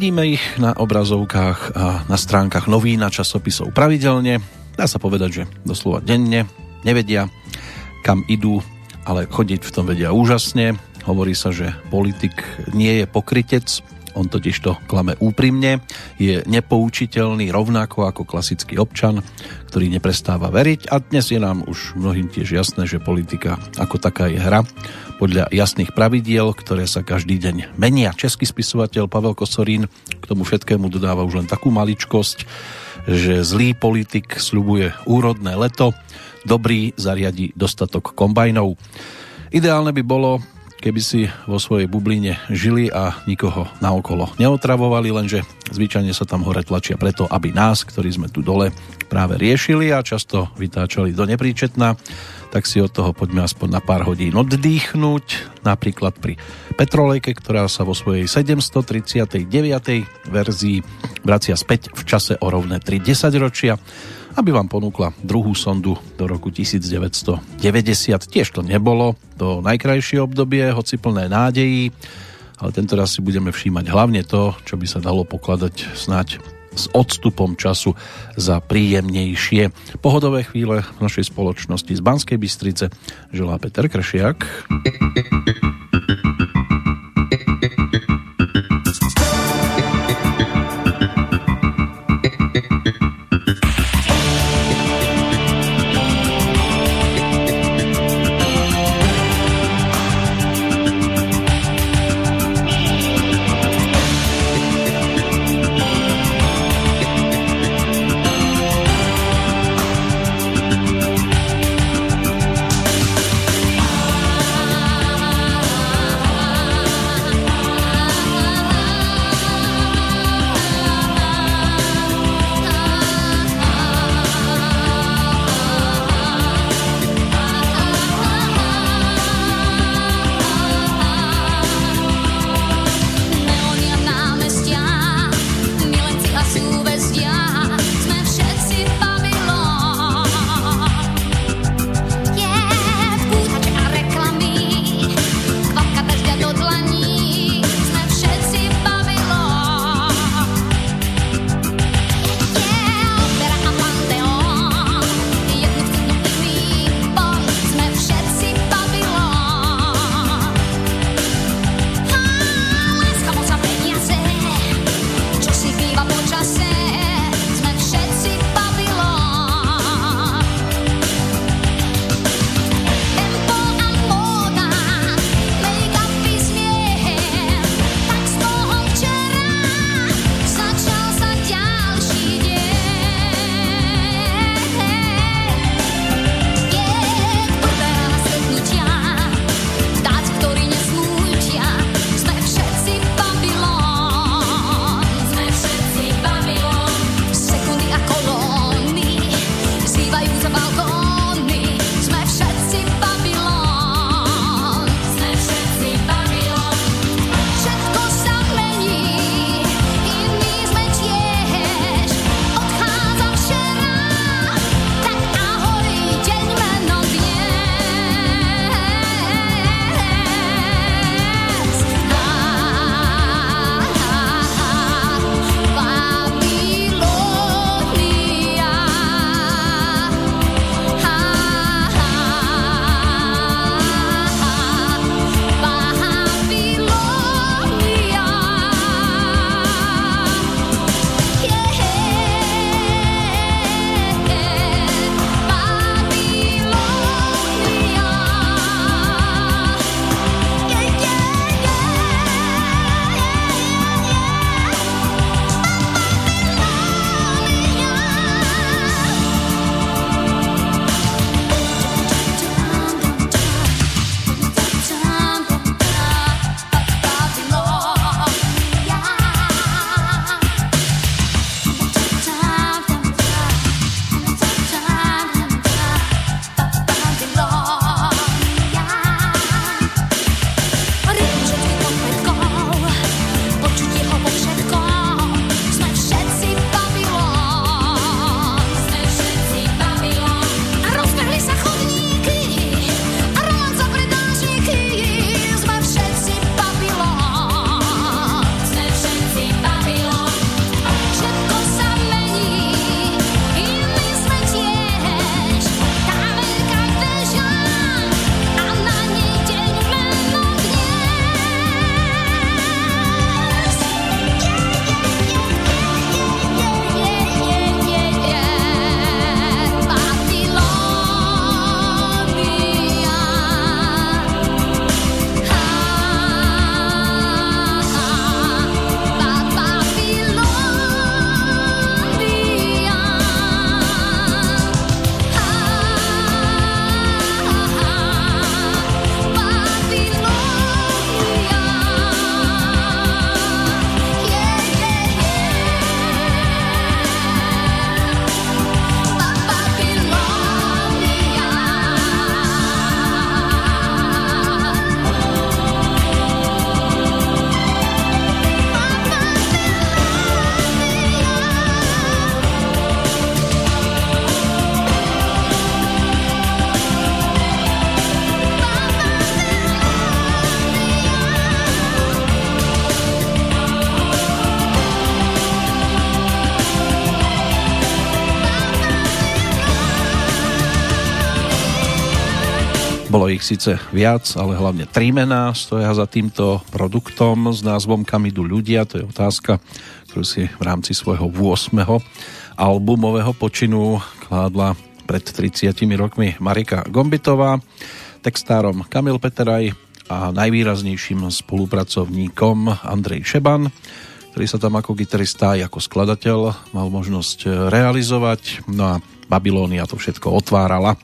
Vidíme ich na obrazovkách a na stránkach novín a časopisov pravidelne. Dá sa povedať, že doslova denne nevedia, kam idú, ale chodiť v tom vedia úžasne. Hovorí sa, že politik nie je pokrytec, on totiž to klame úprimne, je nepoučiteľný rovnako ako klasický občan, ktorý neprestáva veriť a dnes je nám už mnohým tiež jasné, že politika ako taká je hra podľa jasných pravidiel, ktoré sa každý deň menia. Český spisovateľ Pavel Kosorín k tomu všetkému dodáva už len takú maličkosť, že zlý politik sľubuje úrodné leto, dobrý zariadi dostatok kombajnov. Ideálne by bolo, keby si vo svojej bubline žili a nikoho naokolo neotravovali, lenže zvyčajne sa tam hore tlačia preto, aby nás, ktorí sme tu dole, práve riešili a často vytáčali do nepríčetna tak si od toho poďme aspoň na pár hodín oddýchnuť, napríklad pri Petrolejke, ktorá sa vo svojej 739. verzii vracia späť v čase o rovné 3 ročia, aby vám ponúkla druhú sondu do roku 1990. Tiež to nebolo to najkrajšie obdobie, hoci plné nádejí, ale tento raz si budeme všímať hlavne to, čo by sa dalo pokladať snáď s odstupom času za príjemnejšie. Pohodové chvíle v našej spoločnosti z Banskej Bystrice želá Peter Kršiak. Ich síce viac, ale hlavne tri mená stoja za týmto produktom s názvom Kam idú ľudia. To je otázka, ktorú si v rámci svojho 8. albumového počinu kládla pred 30 rokmi Marika Gombitová, textárom Kamil Peteraj a najvýraznejším spolupracovníkom Andrej Šeban, ktorý sa tam ako gitarista aj ako skladateľ mal možnosť realizovať. No a Babilónia to všetko otvárala.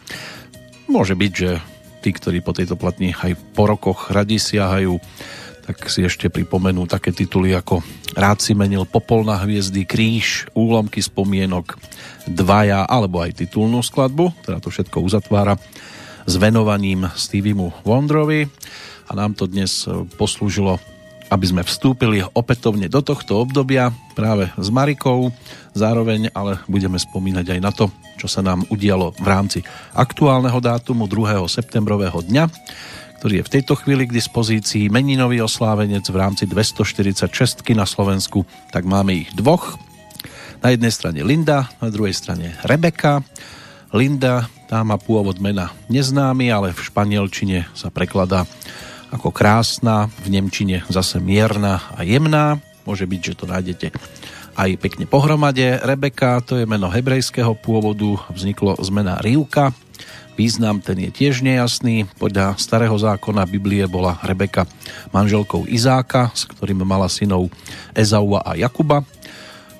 Môže byť, že tí, ktorí po tejto platni aj po rokoch radi siahajú, tak si ešte pripomenú také tituly ako Rád si menil popol na hviezdy, Kríž, Úlomky spomienok, Dvaja, alebo aj titulnú skladbu, teda to všetko uzatvára s venovaním Stevie Wonderovi a nám to dnes poslúžilo aby sme vstúpili opätovne do tohto obdobia práve s Marikou, zároveň ale budeme spomínať aj na to, čo sa nám udialo v rámci aktuálneho dátumu 2. septembrového dňa, ktorý je v tejto chvíli k dispozícii meninový oslávenec v rámci 246 na Slovensku, tak máme ich dvoch. Na jednej strane Linda, na druhej strane Rebeka. Linda, tá má pôvod mena neznámy, ale v španielčine sa prekladá ako krásna, v Nemčine zase mierna a jemná. Môže byť, že to nájdete aj pekne pohromade. Rebeka, to je meno hebrejského pôvodu, vzniklo z mena Rivka. Význam ten je tiež nejasný. Podľa starého zákona Biblie bola Rebeka manželkou Izáka, s ktorým mala synov Ezaua a Jakuba.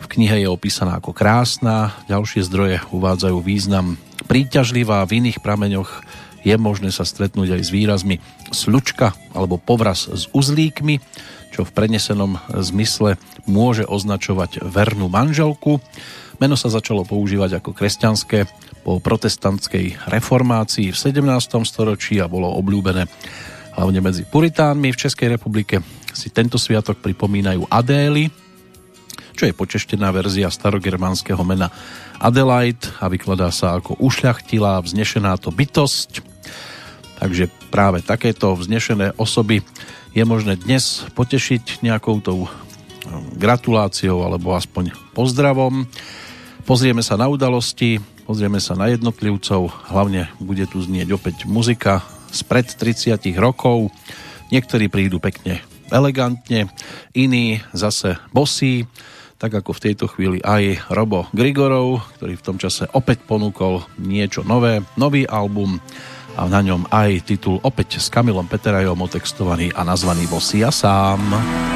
V knihe je opísaná ako krásna, ďalšie zdroje uvádzajú význam príťažlivá, v iných prameňoch je možné sa stretnúť aj s výrazmi slučka alebo povraz s uzlíkmi, čo v prenesenom zmysle môže označovať vernú manželku. Meno sa začalo používať ako kresťanské po protestantskej reformácii v 17. storočí a bolo obľúbené hlavne medzi puritánmi. V Českej republike si tento sviatok pripomínajú Adély, čo je počeštená verzia starogermánskeho mena Adelaide a vykladá sa ako ušľachtilá, vznešená to bytosť. Takže práve takéto vznešené osoby je možné dnes potešiť nejakou tou um, gratuláciou alebo aspoň pozdravom. Pozrieme sa na udalosti, pozrieme sa na jednotlivcov, hlavne bude tu znieť opäť muzika spred 30 rokov. Niektorí prídu pekne elegantne, iní zase bosí, tak ako v tejto chvíli aj Robo Grigorov, ktorý v tom čase opäť ponúkol niečo nové, nový album a na ňom aj titul opäť s Kamilom Peterajom otextovaný a nazvaný Vosia sám.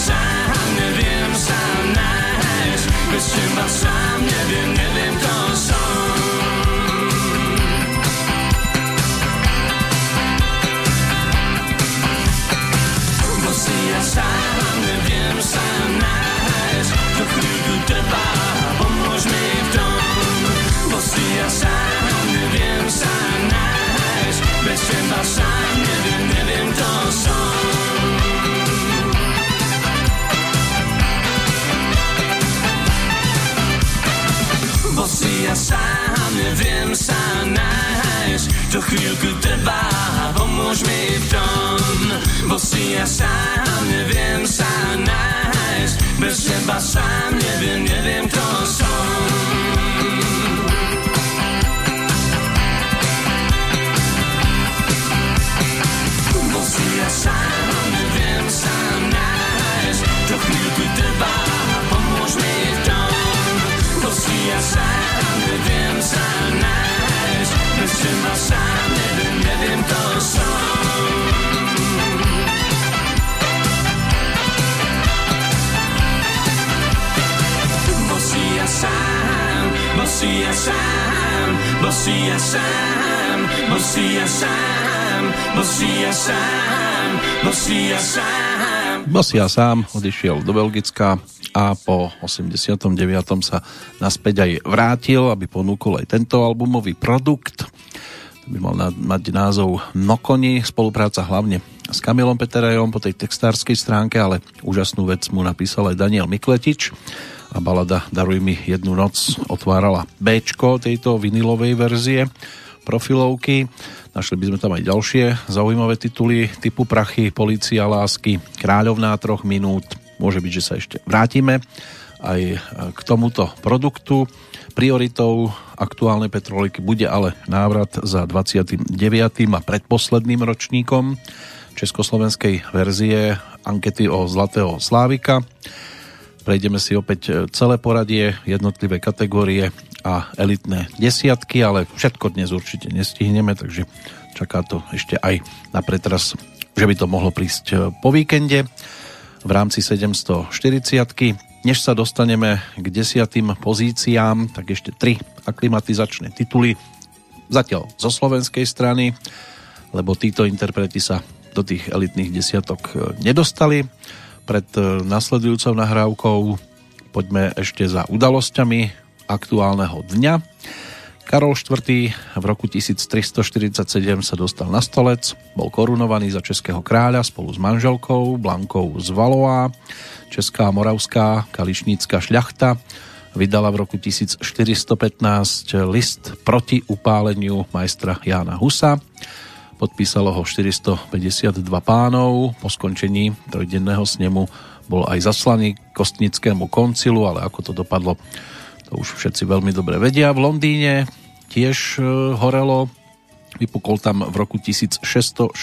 si ja sám neviem sa nájsť, bez teba sám neviem, neviem, kto som. Bo si ja sám neviem sa nájsť, to chvíľku trvá, pomôž mi v tom, bo si ja sám neviem sa nájsť, bez teba sám neviem, neviem sa nájsť, to chvíľku trvá, pomôž mi v tom. Bo si ja sám neviem sa nájsť, bez teba sám neviem, neviem, kto som. Sám neviem sa nájsť, to chvíľku trvá, pomôž mi v tom. Bo si ja sám neviem sa nájsť, bez teba Bosia sám odišiel do Belgicka a po 89. sa naspäť aj vrátil, aby ponúkol aj tento albumový produkt. By mal mať názov Nokoni, spolupráca hlavne s Kamilom Peterajom po tej textárskej stránke, ale úžasnú vec mu napísal aj Daniel Mikletič a balada Daruj mi jednu noc otvárala B tejto vinilovej verzie profilovky. Našli by sme tam aj ďalšie zaujímavé tituly typu Prachy, Polícia lásky, Kráľovná troch minút. Môže byť, že sa ešte vrátime aj k tomuto produktu. Prioritou aktuálnej Petroliky bude ale návrat za 29. a predposledným ročníkom československej verzie ankety o Zlatého Slávika. Prejdeme si opäť celé poradie, jednotlivé kategórie a elitné desiatky, ale všetko dnes určite nestihneme, takže čaká to ešte aj na pretras, že by to mohlo prísť po víkende v rámci 740 Než sa dostaneme k desiatým pozíciám, tak ešte tri aklimatizačné tituly. Zatiaľ zo slovenskej strany, lebo títo interpreti sa do tých elitných desiatok nedostali. Pred nasledujúcou nahrávkou poďme ešte za udalosťami aktuálneho dňa. Karol IV. v roku 1347 sa dostal na stolec, bol korunovaný za českého kráľa spolu s manželkou Blankou z Valoá. Česká moravská kališnícka šľachta vydala v roku 1415 list proti upáleniu majstra Jána Husa. Podpísalo ho 452 pánov. Po skončení trojdenného snemu bol aj zaslaný kostnickému koncilu, ale ako to dopadlo, to už všetci veľmi dobre vedia. V Londýne tiež e, horelo, vypukol tam v roku 1666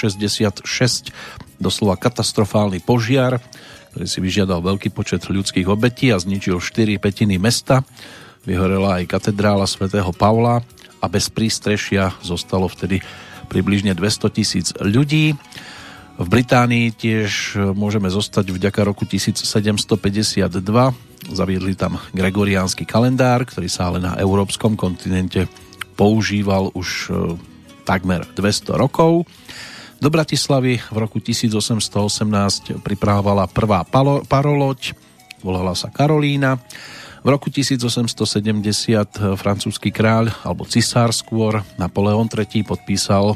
doslova katastrofálny požiar, ktorý si vyžiadal veľký počet ľudských obetí a zničil 4 petiny mesta. Vyhorela aj katedrála svätého Pavla a bez prístrešia zostalo vtedy približne 200 tisíc ľudí. V Británii tiež môžeme zostať vďaka roku 1752. Zaviedli tam gregoriánsky kalendár, ktorý sa ale na európskom kontinente používal už e, takmer 200 rokov. Do Bratislavy v roku 1818 priprávala prvá paroloď, volala sa Karolína. V roku 1870 francúzsky kráľ, alebo cisár skôr, Napoleon III podpísal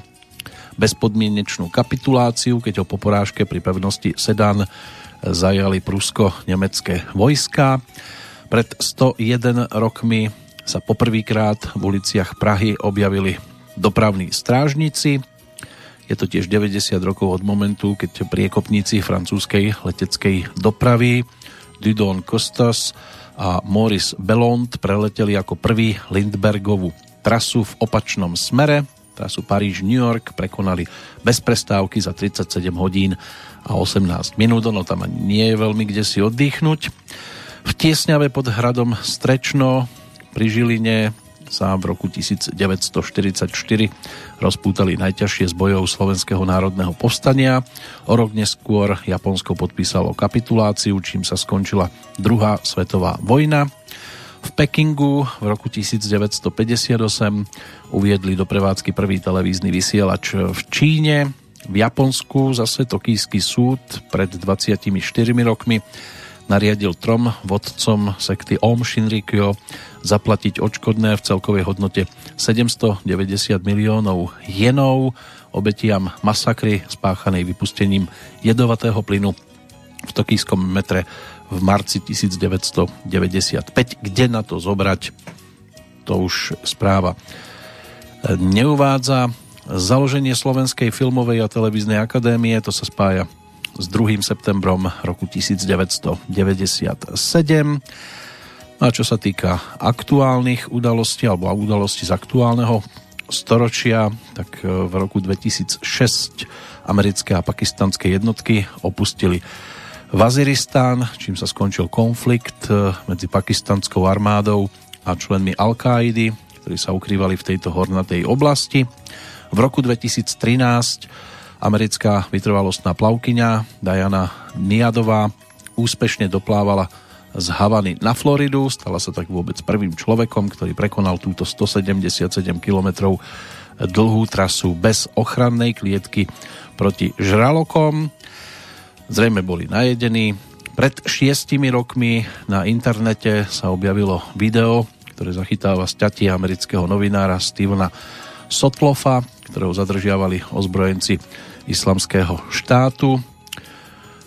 bezpodmienečnú kapituláciu, keď ho po porážke pri pevnosti Sedan zajali prusko-nemecké vojska. Pred 101 rokmi sa poprvýkrát v uliciach Prahy objavili dopravní strážnici. Je to tiež 90 rokov od momentu, keď priekopníci francúzskej leteckej dopravy Dudon Costas a Maurice Bellont preleteli ako prvý Lindbergovú trasu v opačnom smere. Trasu Paríž-New York prekonali bez prestávky za 37 hodín a 18 minút. Ono tam ani nie je veľmi kde si oddychnúť. V Tiesňave pod hradom Strečno pri Žiline sa v roku 1944 rozpútali najťažšie z bojov Slovenského národného povstania. O rok neskôr Japonsko podpísalo kapituláciu, čím sa skončila druhá svetová vojna. V Pekingu v roku 1958 uviedli do prevádzky prvý televízny vysielač v Číne. V Japonsku zase Tokijský súd pred 24 rokmi nariadil trom vodcom sekty Om Shinrikyo zaplatiť odškodné v celkovej hodnote 790 miliónov jenov obetiam masakry spáchanej vypustením jedovatého plynu v tokijskom metre v marci 1995. Kde na to zobrať, to už správa neuvádza. Založenie Slovenskej filmovej a televíznej akadémie, to sa spája s 2. septembrom roku 1997. No a čo sa týka aktuálnych udalostí alebo udalostí z aktuálneho storočia, tak e, v roku 2006 americké a pakistanské jednotky opustili Vaziristán, čím sa skončil konflikt e, medzi pakistanskou armádou a členmi Al-Kaidy, ktorí sa ukrývali v tejto hornatej oblasti. V roku 2013 Americká vytrvalostná plavkyňa Diana Niadová úspešne doplávala z Havany na Floridu. Stala sa tak vôbec prvým človekom, ktorý prekonal túto 177 km dlhú trasu bez ochrannej klietky proti žralokom. Zrejme boli najedení. Pred šiestimi rokmi na internete sa objavilo video, ktoré zachytáva sťatie amerického novinára Stevena Sotlofa, ktorého zadržiavali ozbrojenci islamského štátu.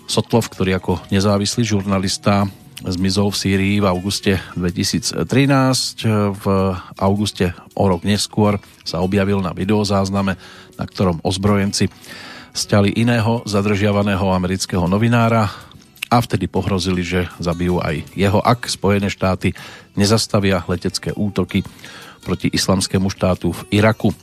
Sotlov, ktorý ako nezávislý žurnalista zmizol v Sýrii v auguste 2013. V auguste o rok neskôr sa objavil na videozázname, na ktorom ozbrojenci stiali iného zadržiavaného amerického novinára a vtedy pohrozili, že zabijú aj jeho, ak Spojené štáty nezastavia letecké útoky proti islamskému štátu v Iraku.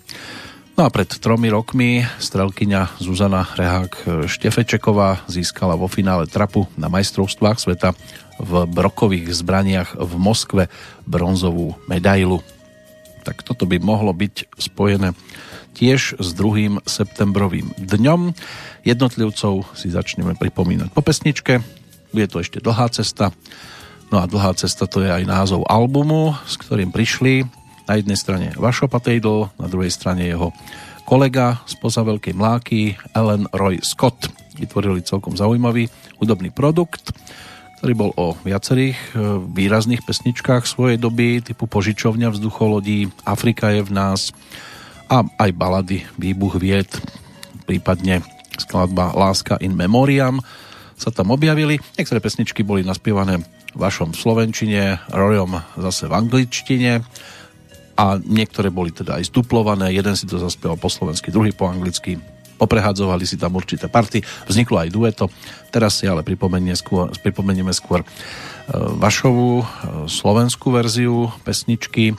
No a pred tromi rokmi strelkyňa Zuzana Rehák Štefečeková získala vo finále trapu na majstrovstvách sveta v brokových zbraniach v Moskve bronzovú medailu. Tak toto by mohlo byť spojené tiež s 2. septembrovým dňom. Jednotlivcov si začneme pripomínať po pesničke. Bude to ešte dlhá cesta. No a dlhá cesta to je aj názov albumu, s ktorým prišli na jednej strane Vašo Patejdl, na druhej strane jeho kolega spoza Veľkej Mláky, Ellen Roy Scott. Vytvorili celkom zaujímavý hudobný produkt, ktorý bol o viacerých e, výrazných pesničkách svojej doby, typu Požičovňa vzducholodí, Afrika je v nás a aj balady Výbuch vied, prípadne skladba Láska in Memoriam sa tam objavili. Niektoré pesničky boli naspievané vašom v slovenčine, Royom zase v angličtine. A niektoré boli teda aj zduplované, jeden si to zaspieval po slovensky, druhý po anglicky, poprehadzovali si tam určité party, vzniklo aj dueto. Teraz si ale pripomenieme skôr, pripomenieme skôr e, vašovú e, slovenskú verziu pesničky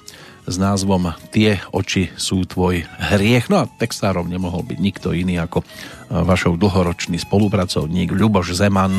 s názvom Tie oči sú tvoj hriech. No a textárom nemohol byť nikto iný ako e, vašou dlhoročný spolupracovník Ľuboš Zeman.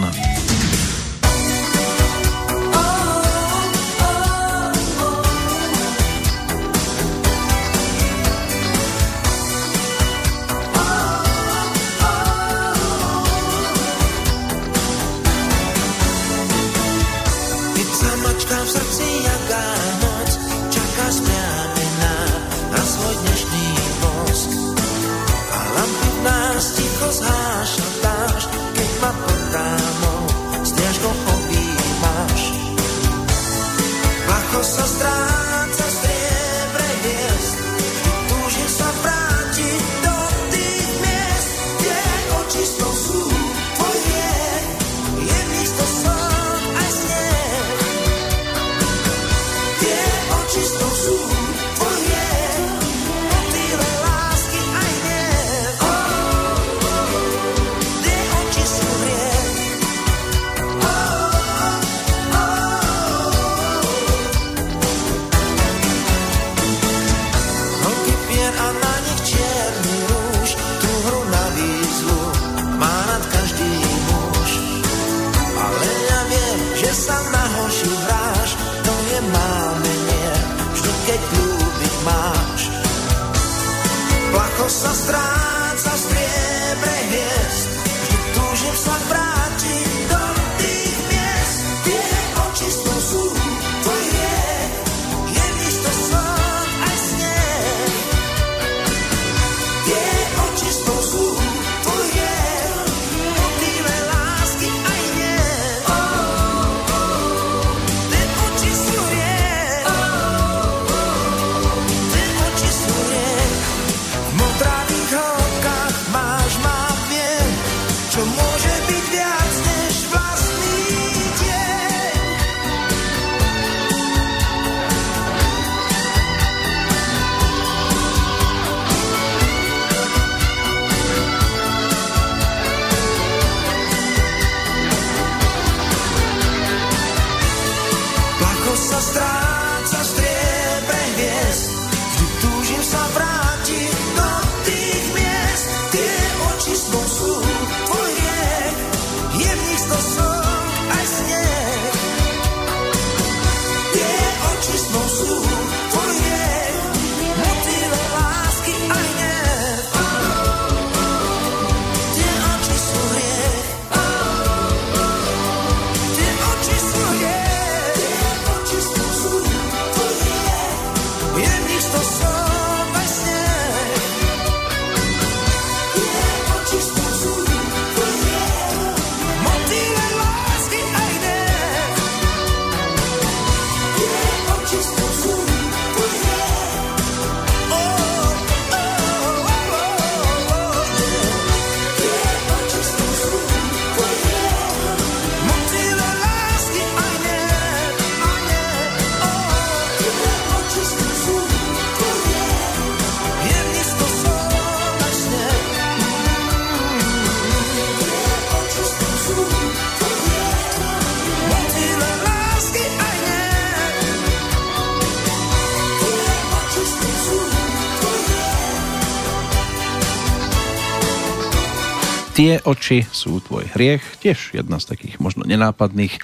Tie oči sú tvoj hriech, tiež jedna z takých možno nenápadných,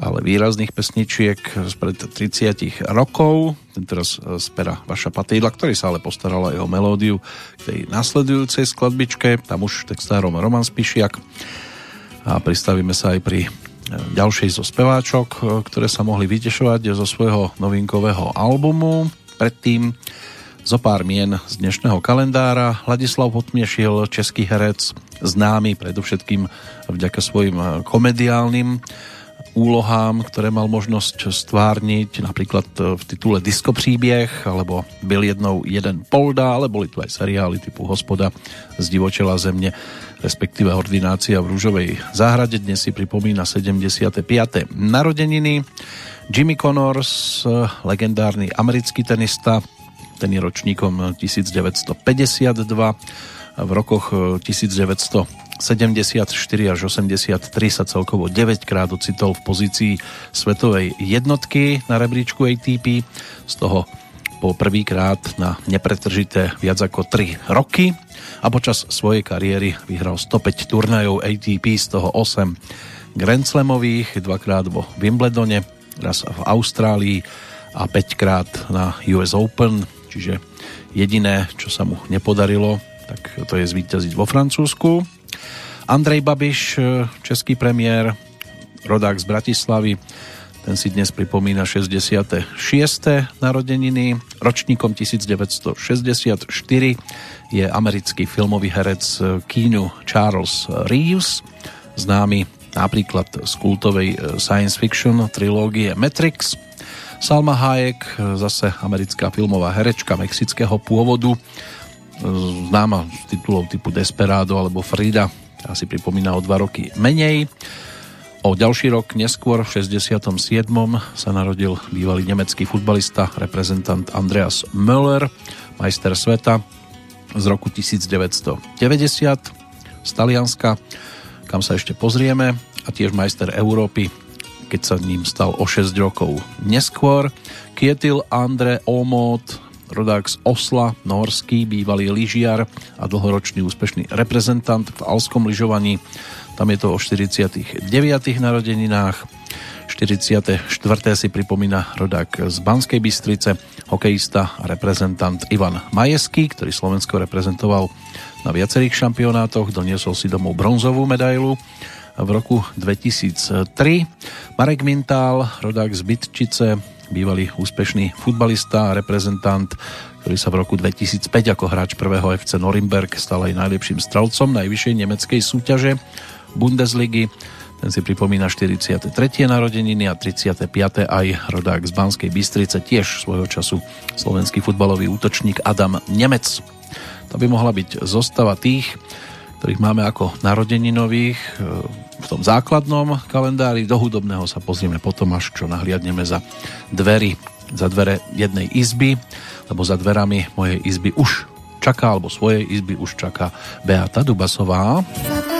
ale výrazných pesničiek spred 30 rokov. Ten teraz z pera Vaša Patýdla, ktorý sa ale postaral aj o melódiu k tej nasledujúcej skladbičke. Tam už textárom Roman Spišiak. A pristavíme sa aj pri ďalšej zo speváčok, ktoré sa mohli vytešovať zo svojho novinkového albumu. Predtým zo pár mien z dnešného kalendára. Ladislav Potmiešil, český herec, známy predovšetkým vďaka svojim eh, komediálnym úlohám, ktoré mal možnosť stvárniť, napríklad eh, v titule Disko príběh, alebo Byl jednou jeden polda, ale boli tu aj seriály typu Hospoda z divočela země, respektíve Ordinácia v Rúžovej záhrade. Dnes si pripomína 75. narodeniny. Jimmy Connors, eh, legendárny americký tenista, ten je ročníkom 1952 v rokoch 1974 e, až 83 sa celkovo 9 krát ocitol v pozícii svetovej jednotky na rebríčku ATP, z toho po prvýkrát na nepretržité viac ako 3 roky. A počas svojej kariéry vyhral 105 turnajov ATP, z toho 8 Grand Slamových, dvakrát vo Wimbledone, raz v Austrálii a 5 krát na US Open, čiže jediné, čo sa mu nepodarilo tak to je zvíťaziť vo Francúzsku. Andrej Babiš, e, český premiér, rodák z Bratislavy, ten si dnes pripomína 66. narodeniny. Ročníkom 1964 je americký filmový herec kínu Charles Reeves, známy napríklad z kultovej e, science fiction trilógie Matrix. Salma Hayek, zase americká filmová herečka mexického pôvodu, známa z titulov typu Desperado alebo Frida, asi pripomína o dva roky menej. O ďalší rok neskôr, v 67. sa narodil bývalý nemecký futbalista, reprezentant Andreas Möller, majster sveta z roku 1990 z Talianska, kam sa ešte pozrieme, a tiež majster Európy, keď sa ním stal o 6 rokov neskôr. Kietil Andre Omot, rodák z Osla, norský, bývalý lyžiar a dlhoročný úspešný reprezentant v alskom lyžovaní. Tam je to o 49. narodeninách. 40. 44. si pripomína rodák z Banskej Bystrice, hokejista a reprezentant Ivan Majeský, ktorý Slovensko reprezentoval na viacerých šampionátoch, doniesol si domov bronzovú medailu v roku 2003. Marek Mintál, rodák z Bytčice, bývalý úspešný futbalista a reprezentant, ktorý sa v roku 2005 ako hráč prvého FC Norimberg stal aj najlepším strelcom najvyššej nemeckej súťaže Bundesligy. Ten si pripomína 43. narodeniny a 35. aj rodák z Banskej Bystrice, tiež svojho času slovenský futbalový útočník Adam Nemec. To by mohla byť zostava tých, ktorých máme ako narodeninových v tom základnom kalendári. Do hudobného sa pozrieme potom, až čo nahliadneme za dvery, za dvere jednej izby, lebo za dverami mojej izby už čaká, alebo svojej izby už čaká Beata Dubasová. Ak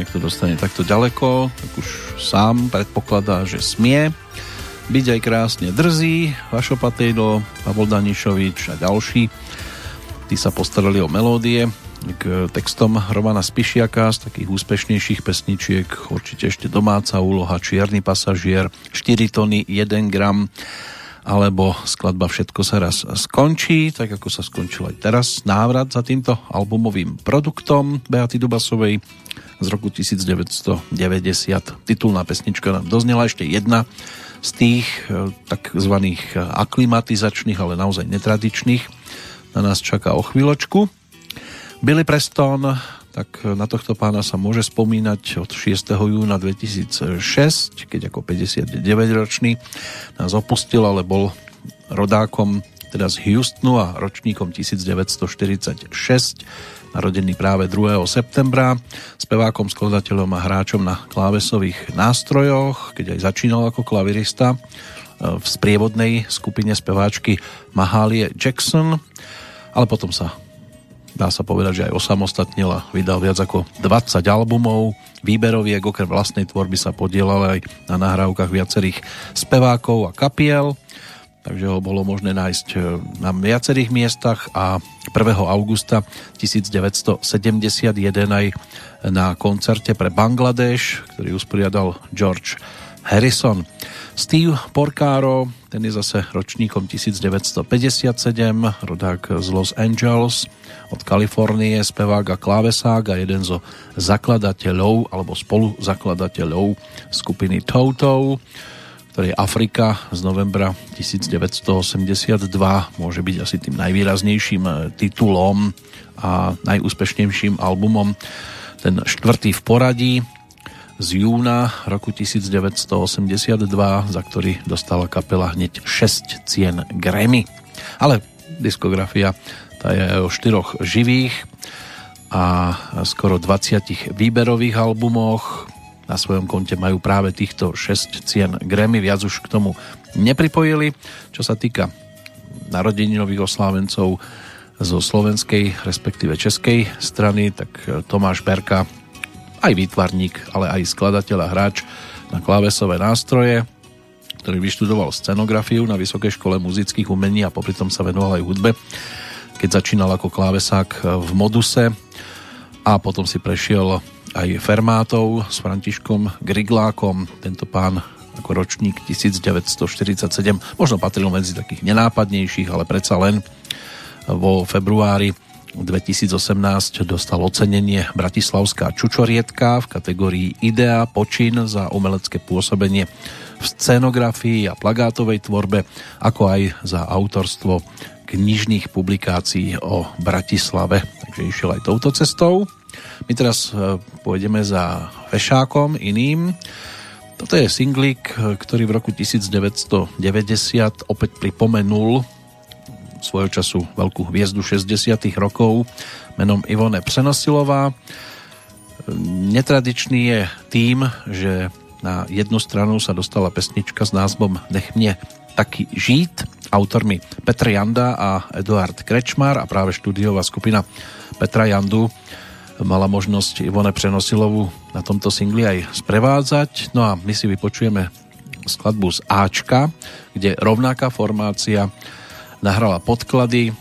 niekto dostane takto ďaleko, tak už sám predpokladá, že smie byť aj krásne drzí. Vašo Patejdo, Pavol Danišovič a ďalší. Tí sa postarali o melódie k textom Romana Spišiaka z takých úspešnejších pesničiek určite ešte domáca úloha Čierny pasažier 4 tony 1 gram alebo skladba Všetko sa raz skončí, tak ako sa skončil aj teraz návrat za týmto albumovým produktom Beaty Dubasovej z roku 1990. Titulná pesnička nám doznela ešte jedna z tých eh, takzvaných eh, aklimatizačných, ale naozaj netradičných. Na nás čaká o chvíľočku. Billy Preston, tak na tohto pána sa môže spomínať od 6. júna 2006, keď ako 59-ročný nás opustil, ale bol rodákom teda z Houstonu a ročníkom 1946, narodený práve 2. septembra, spevákom, skladateľom a hráčom na klávesových nástrojoch, keď aj začínal ako klavirista v sprievodnej skupine speváčky Mahalie Jackson, ale potom sa dá sa povedať, že aj osamostatnil a vydal viac ako 20 albumov. Výberoviek okrem vlastnej tvorby sa podielal aj na nahrávkach viacerých spevákov a kapiel, takže ho bolo možné nájsť e, na viacerých miestach a 1. augusta 1971 aj na koncerte pre Bangladeš, ktorý usporiadal George Harrison. Steve Porcaro, ten je zase ročníkom 1957, rodák z Los Angeles, od Kalifornie, spevák a klávesák a jeden zo zakladateľov alebo spoluzakladateľov skupiny Toto, ktorej Afrika z novembra 1982 môže byť asi tým najvýraznejším eh, titulom a najúspešnejším albumom. Ten štvrtý v poradí z júna roku 1982, za ktorý dostala kapela hneď 6 cien Grammy. Ale diskografia tá je o štyroch živých a skoro 20 výberových albumoch. Na svojom konte majú práve týchto 6 cien Grammy, viac už k tomu nepripojili. Čo sa týka narodeninových oslávencov zo slovenskej, respektíve českej strany, tak Tomáš Berka aj výtvarník, ale aj skladateľ a hráč na klávesové nástroje, ktorý vyštudoval scenografiu na Vysokej škole muzických umení a popri tom sa venoval aj hudbe, keď začínal ako klávesák v Moduse a potom si prešiel aj Fermátov s Františkom Griglákom. Tento pán ako ročník 1947 možno patril medzi takých nenápadnejších, ale predsa len vo februári 2018 dostal ocenenie Bratislavská čučorietka v kategórii Idea počin za umelecké pôsobenie v scenografii a plagátovej tvorbe, ako aj za autorstvo knižných publikácií o Bratislave. Takže išiel aj touto cestou. My teraz e, pôjdeme za fešákom iným. Toto je singlik, ktorý v roku 1990 opäť pripomenul svojho času veľkú hviezdu 60 rokov menom Ivone Přenosilová. Netradičný je tým, že na jednu stranu sa dostala pesnička s názvom Nech mne taký žít, autormi Petr Janda a Eduard Krečmar a práve štúdiová skupina Petra Jandu mala možnosť Ivone Přenosilovu na tomto singli aj sprevádzať. No a my si vypočujeme skladbu z Ačka, kde rovnaká formácia nahrala podklady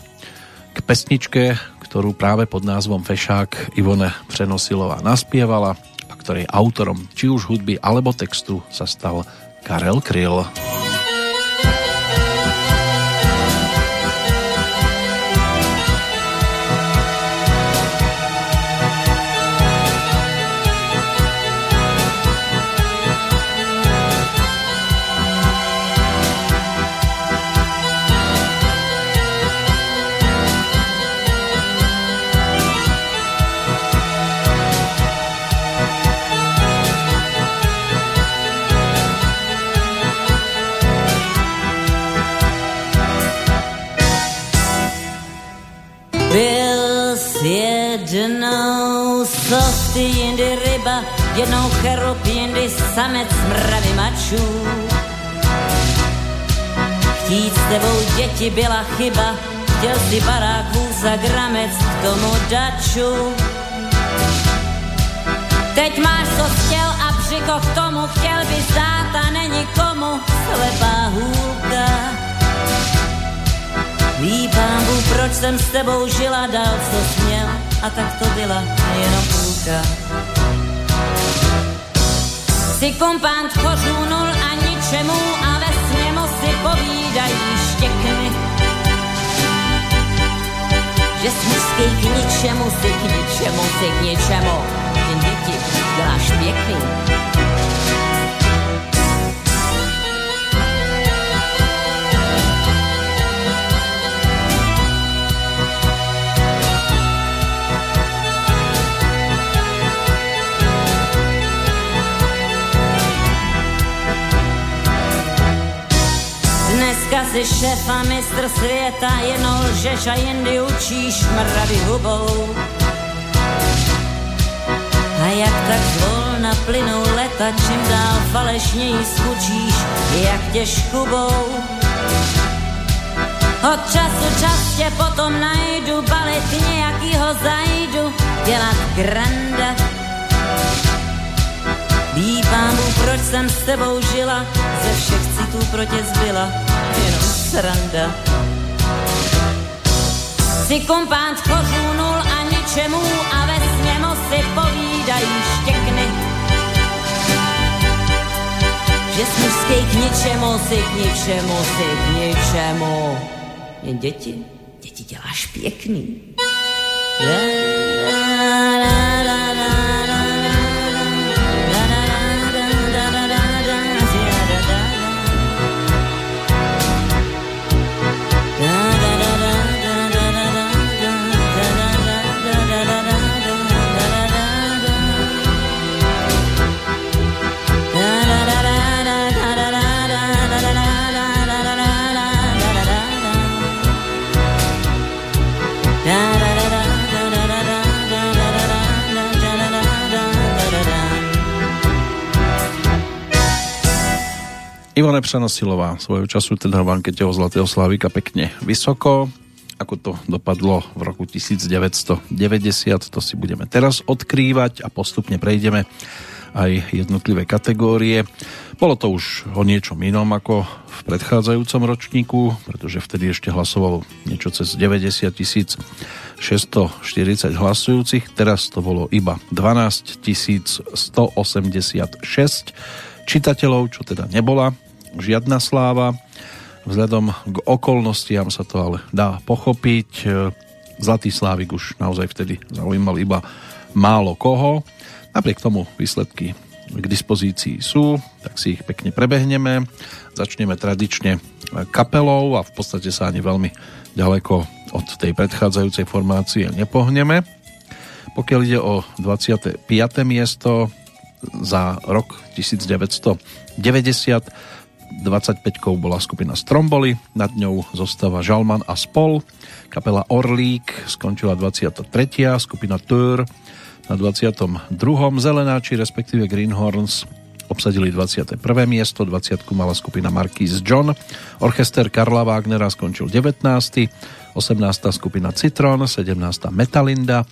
k pesničke, ktorú práve pod názvom Fešák Ivone Přenosilová naspievala a ktorej autorom či už hudby alebo textu sa stal Karel Kryl. Ryba, jednou cherup, jindy samec mravy mačů. Chtít s tebou děti byla chyba, chtěl si baráků za gramec k tomu daču. Teď máš co chtěl a břiko k tomu chtěl by zdát a není komu slepá hůlka. Ví pán Bůh, proč jsem s tebou žila dál, co směl a tak to byla jenom půlka. Si kompánt kořů nul a ničemu a ve sněmu si povídají štěkny. Že jsi mužský k ničemu, si k ničemu, si k ničemu. Jen děti děláš pěkný. Dneska si a mistr světa, jenom lžeš a jindy učíš mravy hubou. A jak tak zvolna plynou leta, čím dál falešněji skučíš, jak tě škubou. Od času čas tě potom najdu, balit nějakýho zajdu, dělat granda. Ví pán proč jsem s tebou žila, ze všech citů pro tě zbyla, sranda. Si kompánt kožů nul a ničemu a ve sněmu si povídají štěkny. Že jsi mužský k ničemu, si k ničemu, si k ničemu. Jen děti, děti děláš pěkný. La, la, la. Ivone Přenosilová svojho času teda v ankete o Zlatého Slavika pekne vysoko. Ako to dopadlo v roku 1990, to si budeme teraz odkrývať a postupne prejdeme aj jednotlivé kategórie. Bolo to už o niečom inom ako v predchádzajúcom ročníku, pretože vtedy ešte hlasovalo niečo cez 90 tisíc 640 hlasujúcich, teraz to bolo iba 12 186 čitateľov, čo teda nebola žiadna sláva. Vzhľadom k okolnostiam sa to ale dá pochopiť. Zlatý slávik už naozaj vtedy zaujímal iba málo koho. Napriek tomu výsledky k dispozícii sú, tak si ich pekne prebehneme. Začneme tradične kapelou a v podstate sa ani veľmi ďaleko od tej predchádzajúcej formácie nepohneme. Pokiaľ ide o 25. miesto za rok 1990, 25 bola skupina Stromboli, nad ňou zostáva Žalman a Spol, kapela Orlík skončila 23. skupina Tör na 22. Zelenáči, respektíve Greenhorns obsadili 21. miesto, 20. mala skupina Marquis John, orchester Karla Wagnera skončil 19. 18. skupina Citron, 17. Metalinda,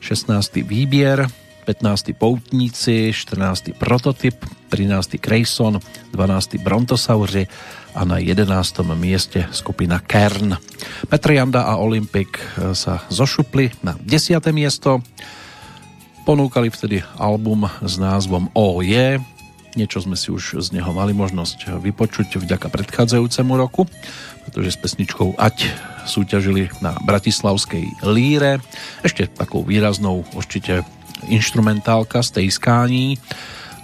16. Výbier, 15. Poutníci, 14. Prototyp, 13. Grayson, 12. Brontosauri a na 11. mieste skupina Kern. Petrianda a Olympic sa zošupli na 10. miesto. Ponúkali vtedy album s názvom O je. Niečo sme si už z neho mali možnosť vypočuť vďaka predchádzajúcemu roku, pretože s pesničkou Ať súťažili na Bratislavskej líre. Ešte takou výraznou určite instrumentálka z tej skání,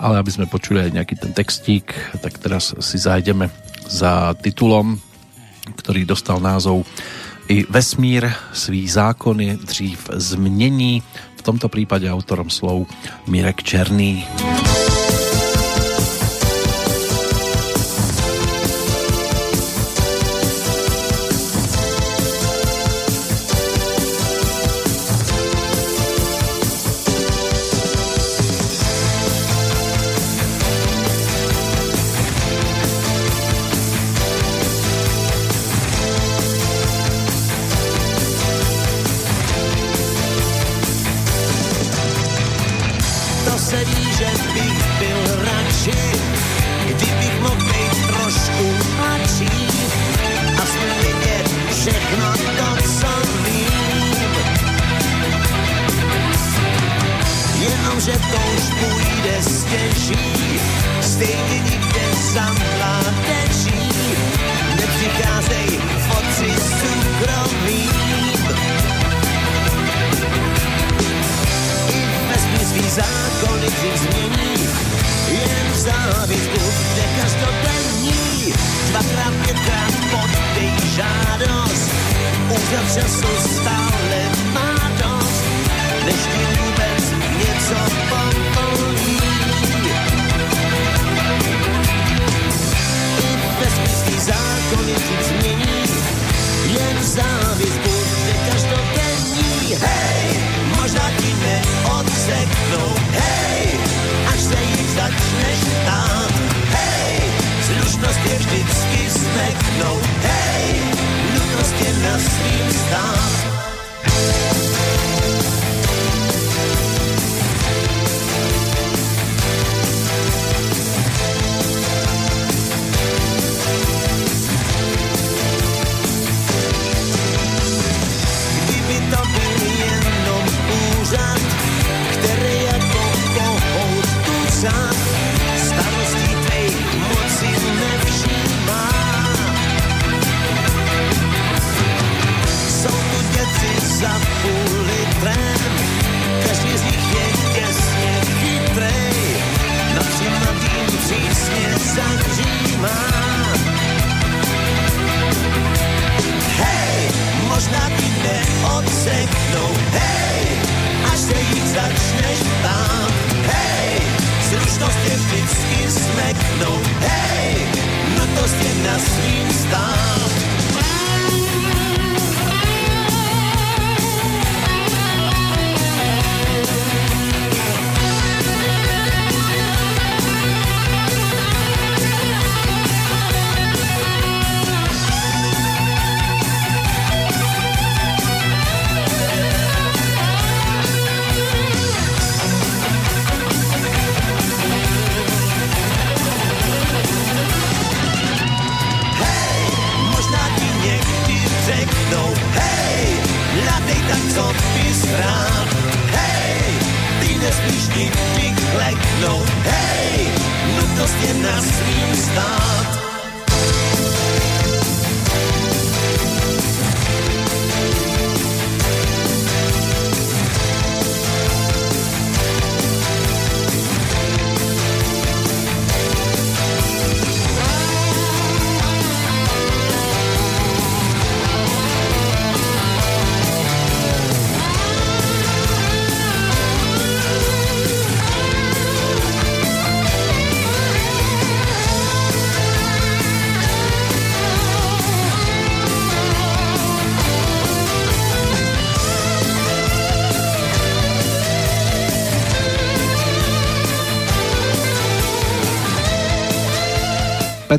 ale aby sme počuli aj nejaký ten textík, tak teraz si zajdeme za titulom, ktorý dostal názov I vesmír svý zákony dřív změní. V tomto prípade autorom slov Mirek Černý. se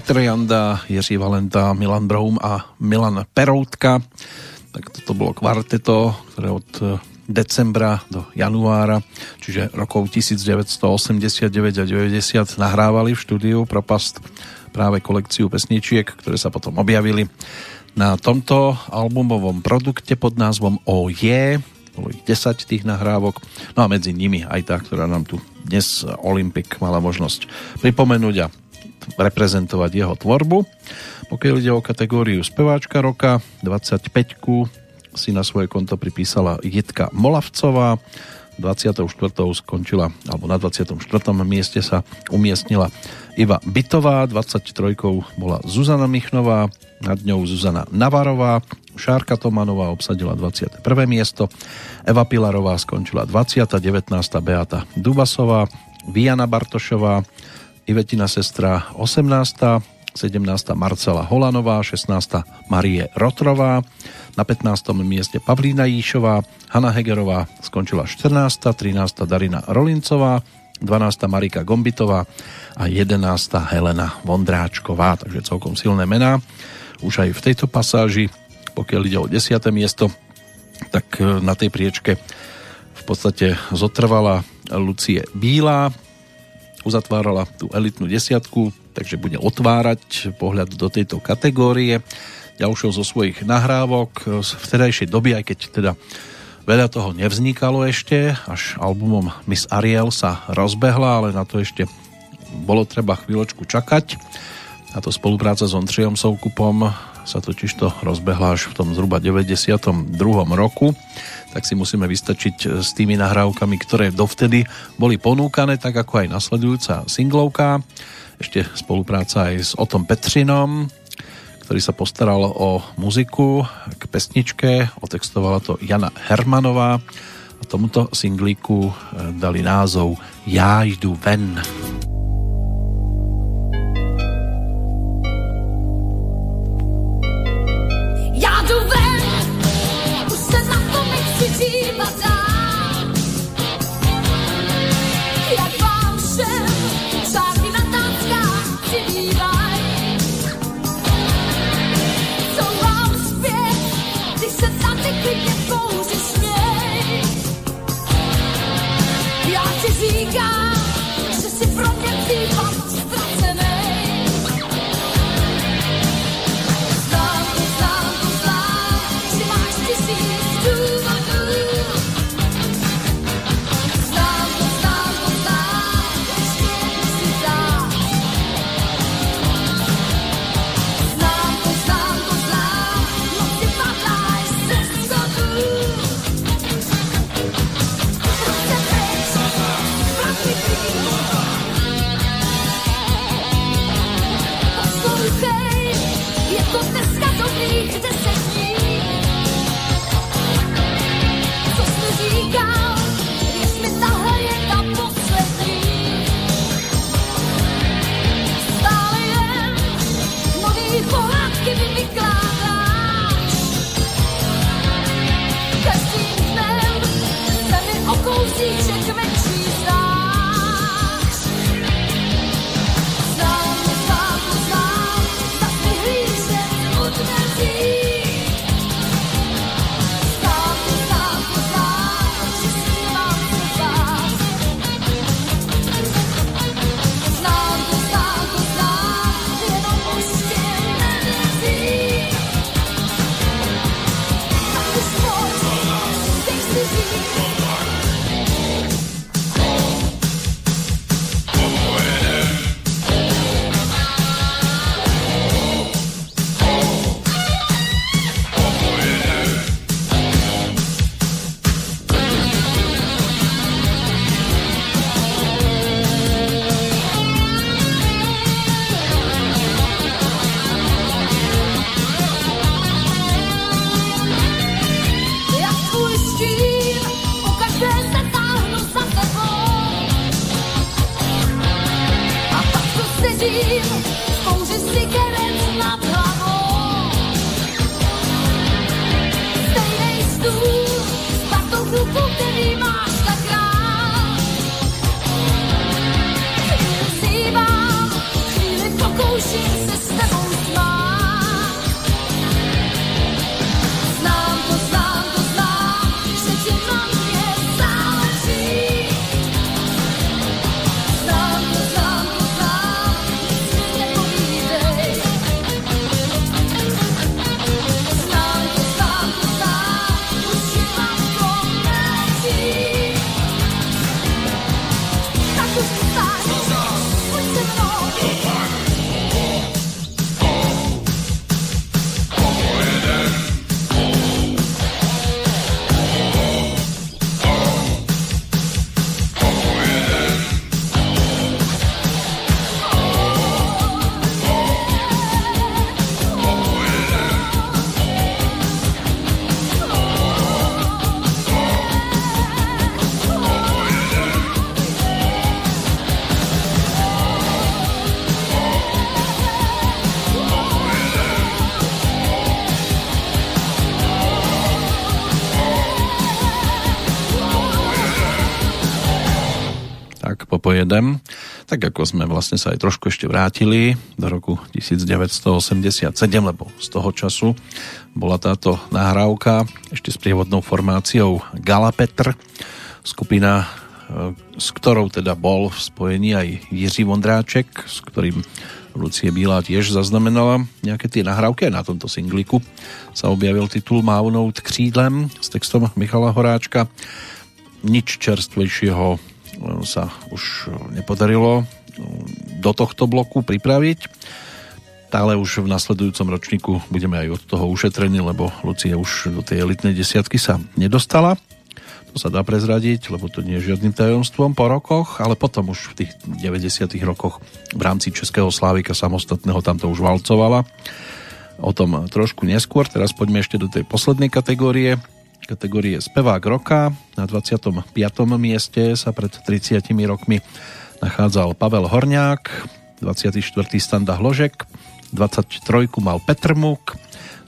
Petr Janda, Jiří Valenta, Milan Broum a Milan Peroutka. Tak toto bolo kvarteto, ktoré od eh, decembra do januára, čiže rokov 1989 a 90 nahrávali v štúdiu Propast práve kolekciu pesničiek, ktoré sa potom objavili na tomto albumovom produkte pod názvom OJ. Bolo ich 10 tých nahrávok. No a medzi nimi aj tá, ktorá nám tu dnes Olympic mala možnosť pripomenúť a reprezentovať jeho tvorbu. Pokiaľ ide o kategóriu speváčka roka, 25 si na svoje konto pripísala Jitka Molavcová, 24. skončila, alebo na 24. mieste sa umiestnila Iva Bytová, 23. bola Zuzana Michnová, nad ňou Zuzana Navarová, Šárka Tomanová obsadila 21. miesto, Eva Pilarová skončila 20. 19. Beata Dubasová, Viana Bartošová, Ivetina sestra 18. 17. Marcela Holanová, 16. Marie Rotrová, na 15. mieste Pavlína Jíšová, Hanna Hegerová skončila 14. 13. Darina Rolincová, 12. Marika Gombitová a 11. Helena Vondráčková, takže celkom silné mená. Už aj v tejto pasáži, pokiaľ ide o 10. miesto, tak na tej priečke v podstate zotrvala Lucie Bílá. Uzatvárala tú elitnú desiatku, takže bude otvárať pohľad do tejto kategórie. Ďalšou zo svojich nahrávok z vtedajšej doby, aj keď teda veľa toho nevznikalo ešte, až albumom Miss Ariel sa rozbehla, ale na to ešte bolo treba chvíľočku čakať. A to spolupráca s Ondřejom Soukupom sa totiž to rozbehla až v tom zhruba 92. roku tak si musíme vystačiť s tými nahrávkami, ktoré dovtedy boli ponúkané, tak ako aj nasledujúca singlovka. Ešte spolupráca aj s Otom Petřinom, ktorý sa postaral o muziku k pesničke, otextovala to Jana Hermanová a tomuto singlíku eh, dali názov Já jdu ven. pojedem, ako sme vlastne sa aj trošku ešte vrátili do roku 1987, lebo z toho času bola táto nahrávka ešte s prievodnou formáciou Galapetr, skupina s ktorou teda bol v spojení aj Jiří Vondráček, s ktorým Lucie Bílá tiež zaznamenala nejaké tie nahrávky, aj na tomto singliku sa objavil titul Mávnout křídlem s textom Michala Horáčka. Nič čerstvejšieho sa už nepodarilo do tohto bloku pripraviť ale už v nasledujúcom ročníku budeme aj od toho ušetrení, lebo Lucia už do tej elitnej desiatky sa nedostala. To sa dá prezradiť, lebo to nie je žiadnym tajomstvom po rokoch, ale potom už v tých 90 rokoch v rámci Českého Slávika samostatného tam to už valcovala. O tom trošku neskôr, teraz poďme ešte do tej poslednej kategórie, kategórie Spevák roka. Na 25. mieste sa pred 30 rokmi nachádzal Pavel Horňák, 24. Standa Hložek, 23 mal Petr Muk,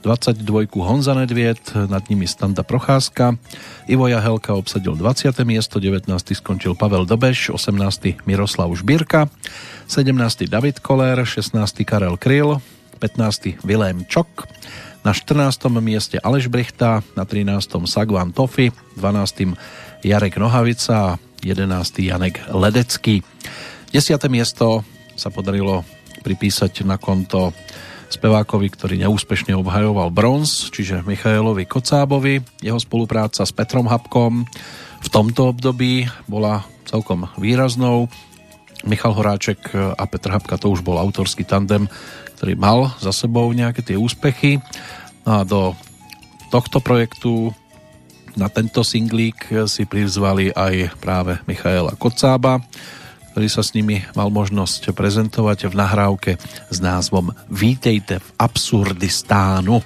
22 Honza Nedviet, nad nimi Standa Procházka, Ivo Jahelka obsadil 20. miesto, 19. skončil Pavel Dobeš, 18. Miroslav Žbírka, 17. David Koller, 16. Karel Kryl, 15. Vilém Čok, na 14. mieste Aleš Brichta, na 13. Sagvan Tofi, 12. Jarek Nohavica 11. Janek Ledecký. 10. miesto sa podarilo pripísať na konto spevákovi, ktorý neúspešne obhajoval bronz, čiže Michailovi Kocábovi. Jeho spolupráca s Petrom Habkom v tomto období bola celkom výraznou. Michal Horáček a Petr Habka to už bol autorský tandem, ktorý mal za sebou nejaké tie úspechy. No a do tohto projektu na tento singlík si prizvali aj práve Michaela Kocába, ktorý sa s nimi mal možnosť prezentovať v nahrávke s názvom Vítejte v Absurdistánu.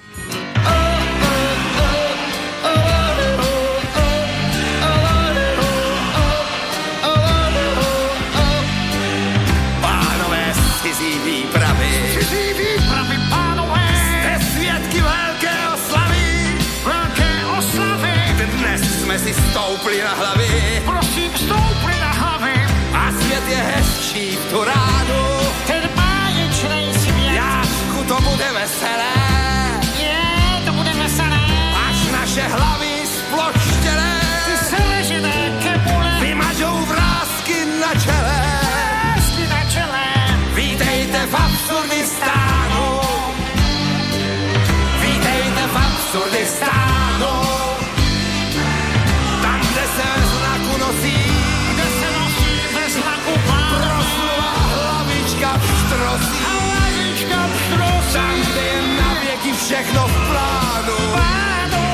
Všechno v plánu. plánu.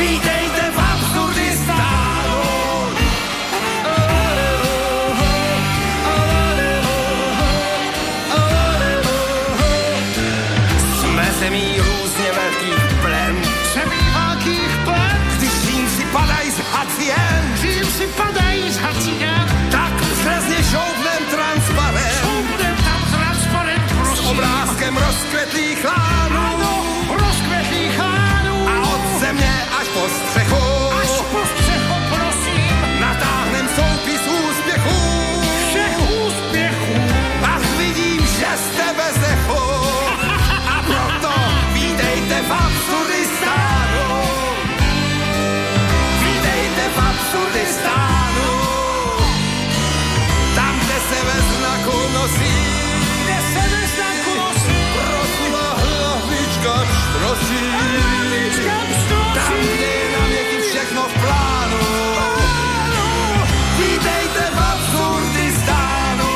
Vítejte v absurdistánu. Jsme zemí různě velkých plen. Zemí velkých plen. Když si padají z hacien. Řím si padají z hacien. Tak přesně šoupnem transparent. Šoupnem tam transparent, prosím. S obrázkem rozkvetlých lánů. po střechu. Až po střechu, prosím. Natáhnem soupis úspěchu, Všech úspěchů. Až vidím, že jste bez dechu. A proto vítejte v absurdistánu. Vítejte v absurdistánu. Tam, kde se ve znaku nosí. Kde se ve znaku nosí. Prosila hlavička pštrosí. Hlavička. Přijde na plánu. Vítejte v absurdistánu.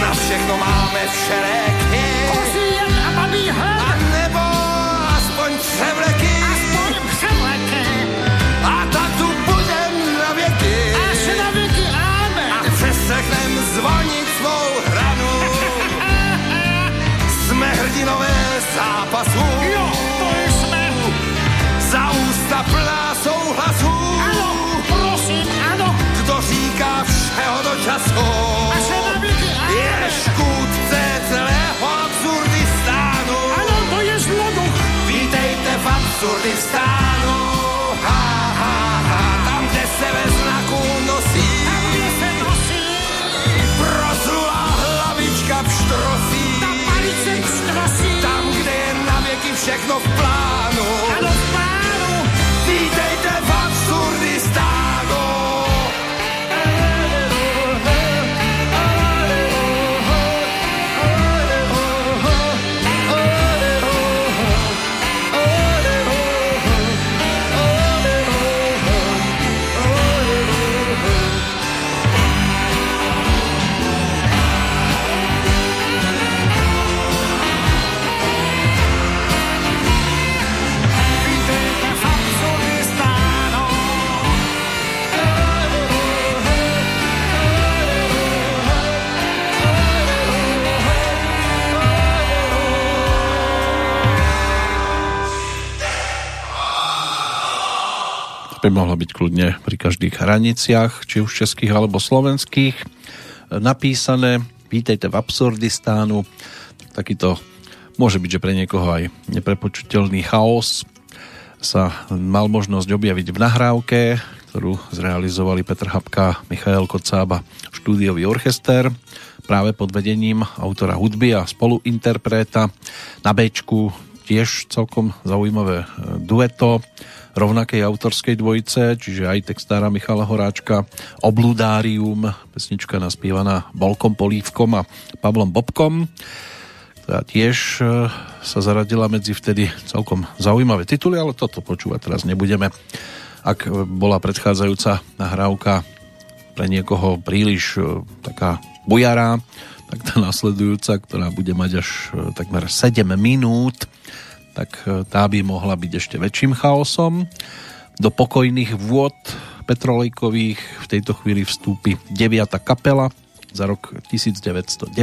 Na všechno máme všeléky. A nebo aspoň převleky. zvoniť svou hranu. Sme hrdinové zápasu. Jo, to je sme. Za ústa plásou hlasu. Áno, prosím, ano, Kto říká všeho do času. A se Je škúdce celého absurdistánu. Áno, to je zloduch. Vítejte v absurdistánu. všechno v plánu. Ano, v by mohla byť kľudne pri každých hraniciach, či už českých alebo slovenských. Napísané, vítejte v Absurdistánu. Takýto môže byť, že pre niekoho aj neprepočuteľný chaos sa mal možnosť objaviť v nahrávke, ktorú zrealizovali Petr Habka, Michael Kocába, štúdiový orchester, práve pod vedením autora hudby a spoluinterpreta. Na Bčku tiež celkom zaujímavé e, dueto rovnakej autorskej dvojice, čiže aj textára Michala Horáčka, Obludárium, pesnička naspievaná Bolkom Polívkom a Pavlom Bobkom, ktorá tiež e, sa zaradila medzi vtedy celkom zaujímavé tituly, ale toto počúvať teraz nebudeme. Ak e, bola predchádzajúca nahrávka pre niekoho príliš e, taká bujará, tak tá nasledujúca, ktorá bude mať až takmer 7 minút, tak tá by mohla byť ešte väčším chaosom. Do pokojných vôd Petrolejkových v tejto chvíli vstúpi 9. kapela za rok 1990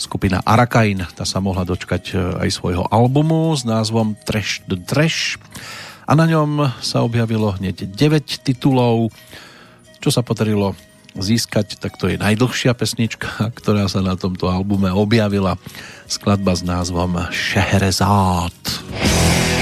skupina Arakain, tá sa mohla dočkať aj svojho albumu s názvom Trash the Trash a na ňom sa objavilo hneď 9 titulov. Čo sa podarilo získať, tak to je najdlhšia pesnička, ktorá sa na tomto albume objavila. Skladba s názvom Šehrezát. Hoďa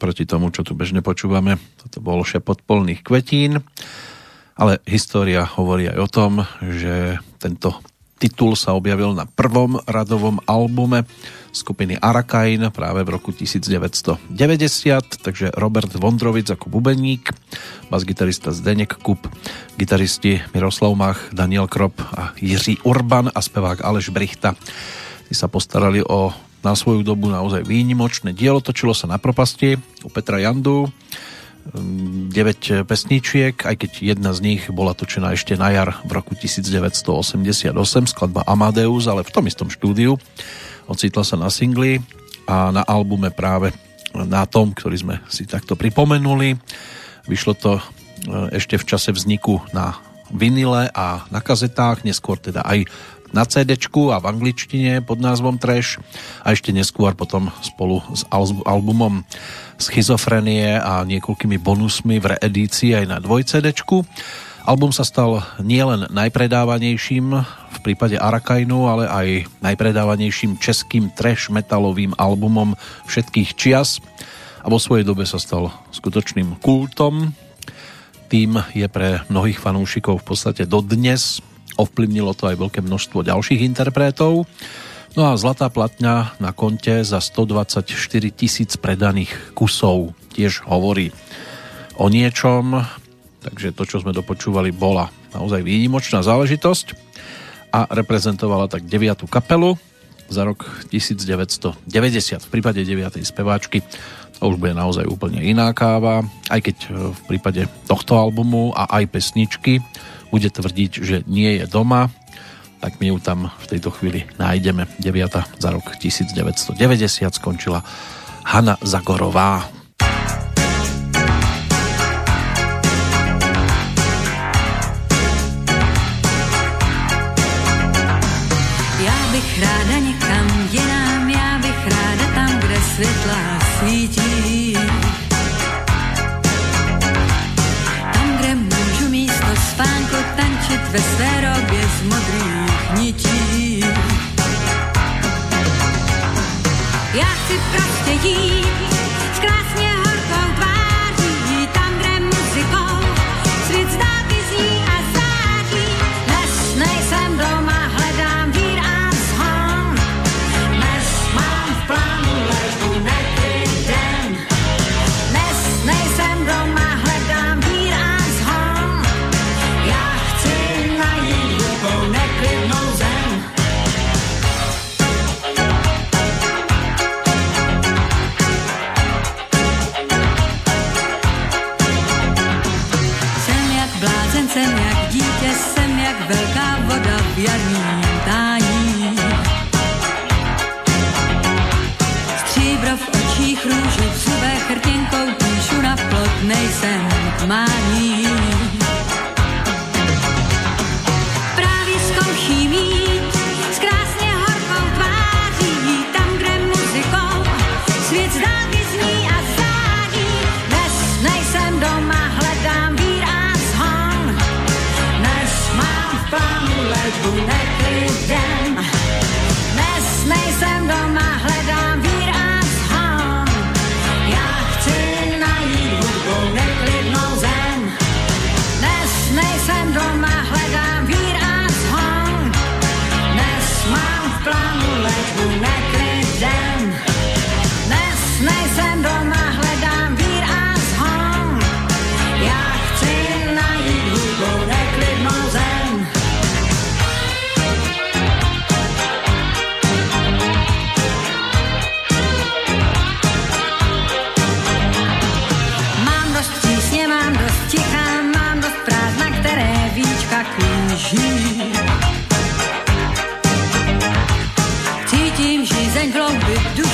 oproti tomu, čo tu bežne počúvame, toto bol šepot polných kvetín, ale história hovorí aj o tom, že tento titul sa objavil na prvom radovom albume skupiny Arakain práve v roku 1990, takže Robert Vondrovic ako bubeník, bas-gitarista Zdeněk Kup, gitaristi Miroslav Mach, Daniel Krop a Jiří Urban a spevák Aleš Brichta. Tí sa postarali o na svoju dobu naozaj výnimočné dielo. Točilo sa na propasti u Petra Jandu. 9 pesničiek, aj keď jedna z nich bola točená ešte na jar v roku 1988, skladba Amadeus, ale v tom istom štúdiu. Ocitla sa na singli a na albume práve na tom, ktorý sme si takto pripomenuli. Vyšlo to ešte v čase vzniku na vinile a na kazetách, neskôr teda aj na CD a v angličtine pod názvom Trash a ešte neskôr potom spolu s albumom Schizofrenie a niekoľkými bonusmi v reedícii aj na 2 CD. Album sa stal nielen najpredávanejším v prípade Arakainu, ale aj najpredávanejším českým trash metalovým albumom všetkých čias a vo svojej dobe sa stal skutočným kultom. Tým je pre mnohých fanúšikov v podstate dodnes. Ovplyvnilo to aj veľké množstvo ďalších interpretov. No a Zlatá platňa na konte za 124 tisíc predaných kusov tiež hovorí o niečom, takže to, čo sme dopočúvali, bola naozaj výnimočná záležitosť a reprezentovala tak 9. kapelu za rok 1990. V prípade 9. speváčky to už bude naozaj úplne iná káva, aj keď v prípade tohto albumu a aj pesničky bude tvrdiť, že nie je doma, tak my ju tam v tejto chvíli nájdeme. 9. za rok 1990 skončila Hanna Zagorová. Voda v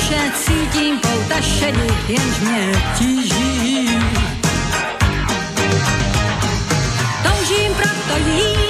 duše, cítím pouta šedých, jenž mě tíží. Toužím proto jít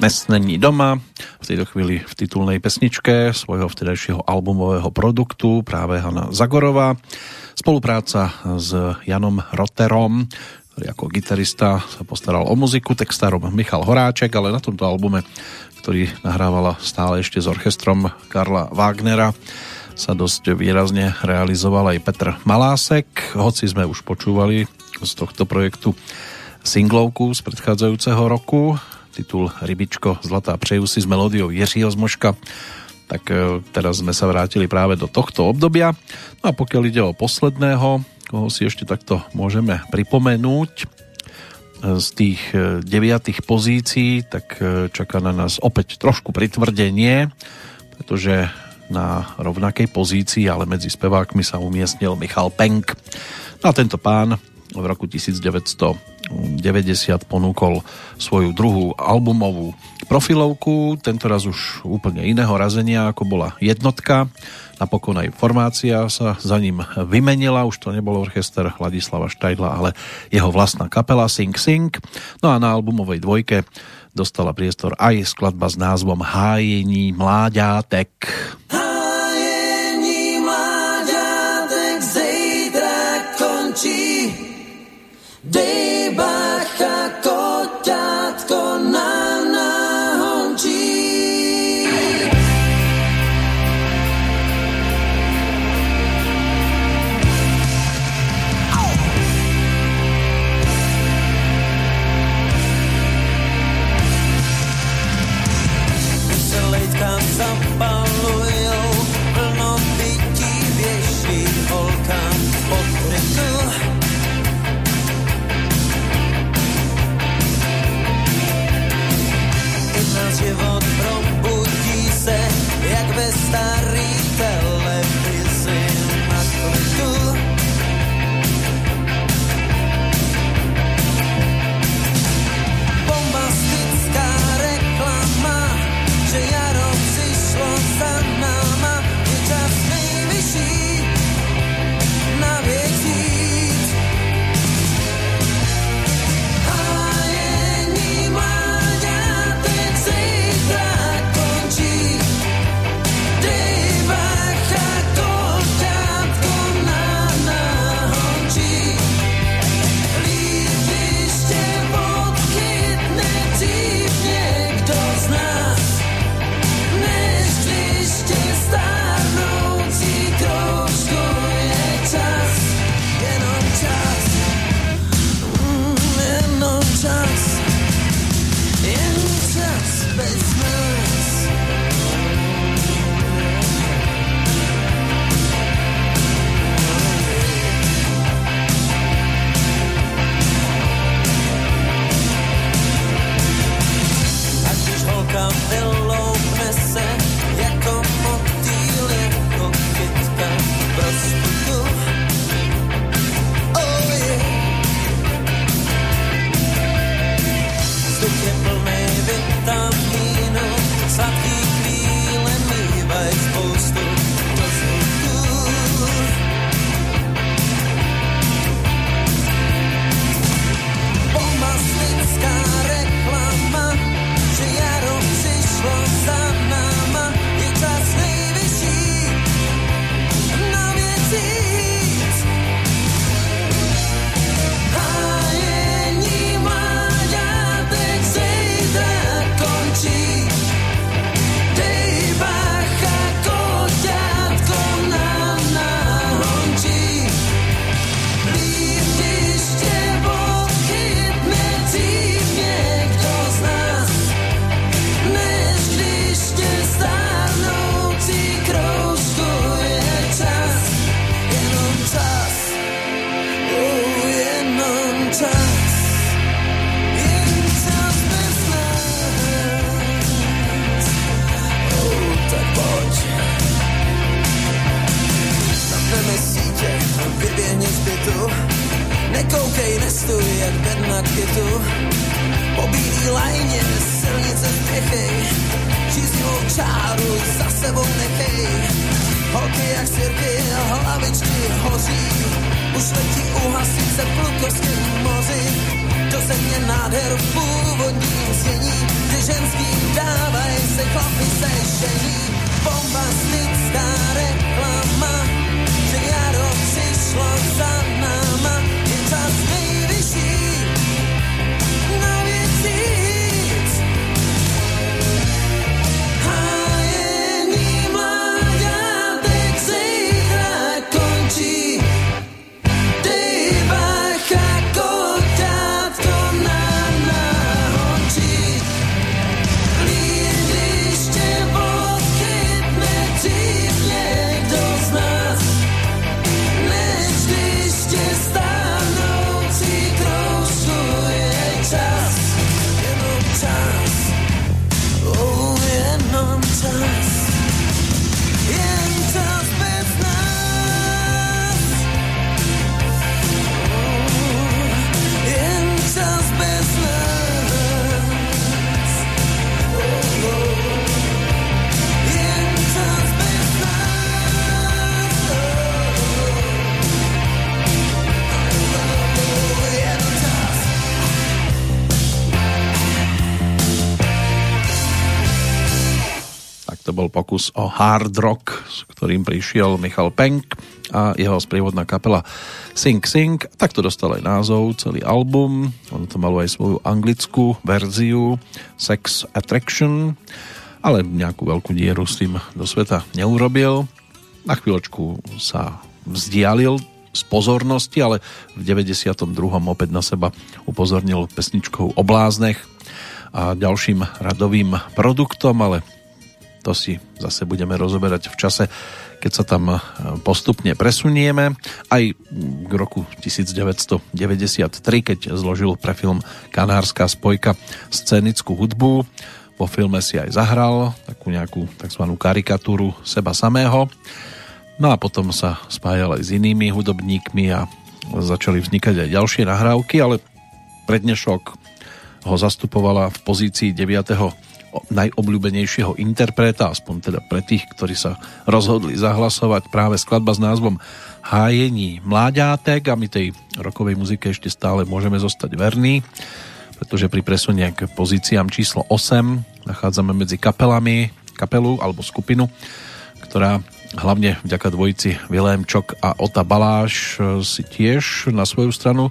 Dnes není doma, v tejto chvíli v titulnej pesničke svojho vtedajšieho albumového produktu práve Hanna Zagorová. Spolupráca s Janom Roterom, ktorý ako gitarista sa postaral o muziku, textárom Michal Horáček, ale na tomto albume, ktorý nahrávala stále ešte s orchestrom Karla Wagnera, sa dosť výrazne realizoval aj Petr Malásek, hoci sme už počúvali z tohto projektu singlovku z predchádzajúceho roku, titul Rybičko Zlatá přeju si s melódiou Jiřího Zmoška, tak e, teraz sme sa vrátili práve do tohto obdobia. No a pokiaľ ide o posledného, koho si ešte takto môžeme pripomenúť, e, z tých e, deviatých pozícií, tak čaká na nás opäť trošku pritvrdenie, pretože na rovnakej pozícii, ale medzi spevákmi sa umiestnil Michal Penk. No a tento pán v roku 1990 ponúkol svoju druhú albumovú profilovku, tentoraz už úplne iného razenia, ako bola jednotka. Napokon aj formácia sa za ním vymenila, už to nebol orchester Ladislava Štajdla, ale jeho vlastná kapela Sing Sing. No a na albumovej dvojke dostala priestor aj skladba s názvom Hájení mláďátek. Ben na kytu. Po bílý lajně silnice spěchej, žíznivou čáru za sebou nechej. Holky jak sirky, hlavičky hoří, už letí uhasit se plukovským moři. Do země nádher v původním znění, kdy ženským dávaj se chlapi se žení. Bombastická reklama, že jaro přišlo o hard rock, s ktorým prišiel Michal Penk a jeho sprievodná kapela Sing Sing. Tak to dostal aj názov, celý album. On to malo aj svoju anglickú verziu Sex Attraction, ale nejakú veľkú dieru s tým do sveta neurobil. Na chvíľočku sa vzdialil z pozornosti, ale v 92. opäť na seba upozornil pesničkou o bláznech a ďalším radovým produktom, ale to si zase budeme rozoberať v čase, keď sa tam e, postupne presunieme. Aj k roku 1993, keď zložil pre film Kanárska spojka scénickú hudbu. Po filme si aj zahral takú nejakú tzv. karikatúru seba samého. No a potom sa spájal aj s inými hudobníkmi a začali vznikať aj ďalšie nahrávky, ale prednešok ho zastupovala v pozícii 9 najobľúbenejšieho interpreta, aspoň teda pre tých, ktorí sa rozhodli zahlasovať práve skladba s názvom Hájení mláďátek. A my tej rokovej muzike ešte stále môžeme zostať verní, pretože pri presunie k pozíciám číslo 8 nachádzame medzi kapelami, kapelu alebo skupinu, ktorá hlavne vďaka dvojici Vilém Čok a Ota Baláš si tiež na svoju stranu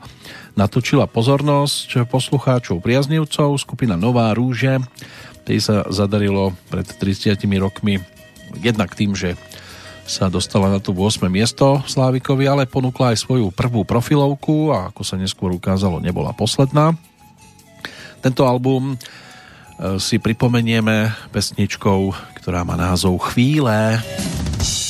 natočila pozornosť poslucháčov priaznivcov, skupina Nová rúže tej sa zadarilo pred 30 rokmi jednak tým, že sa dostala na to 8. miesto Slávikovi, ale ponúkla aj svoju prvú profilovku a ako sa neskôr ukázalo, nebola posledná. Tento album e, si pripomenieme pesničkou, ktorá má názov Chvíle. Chvíle.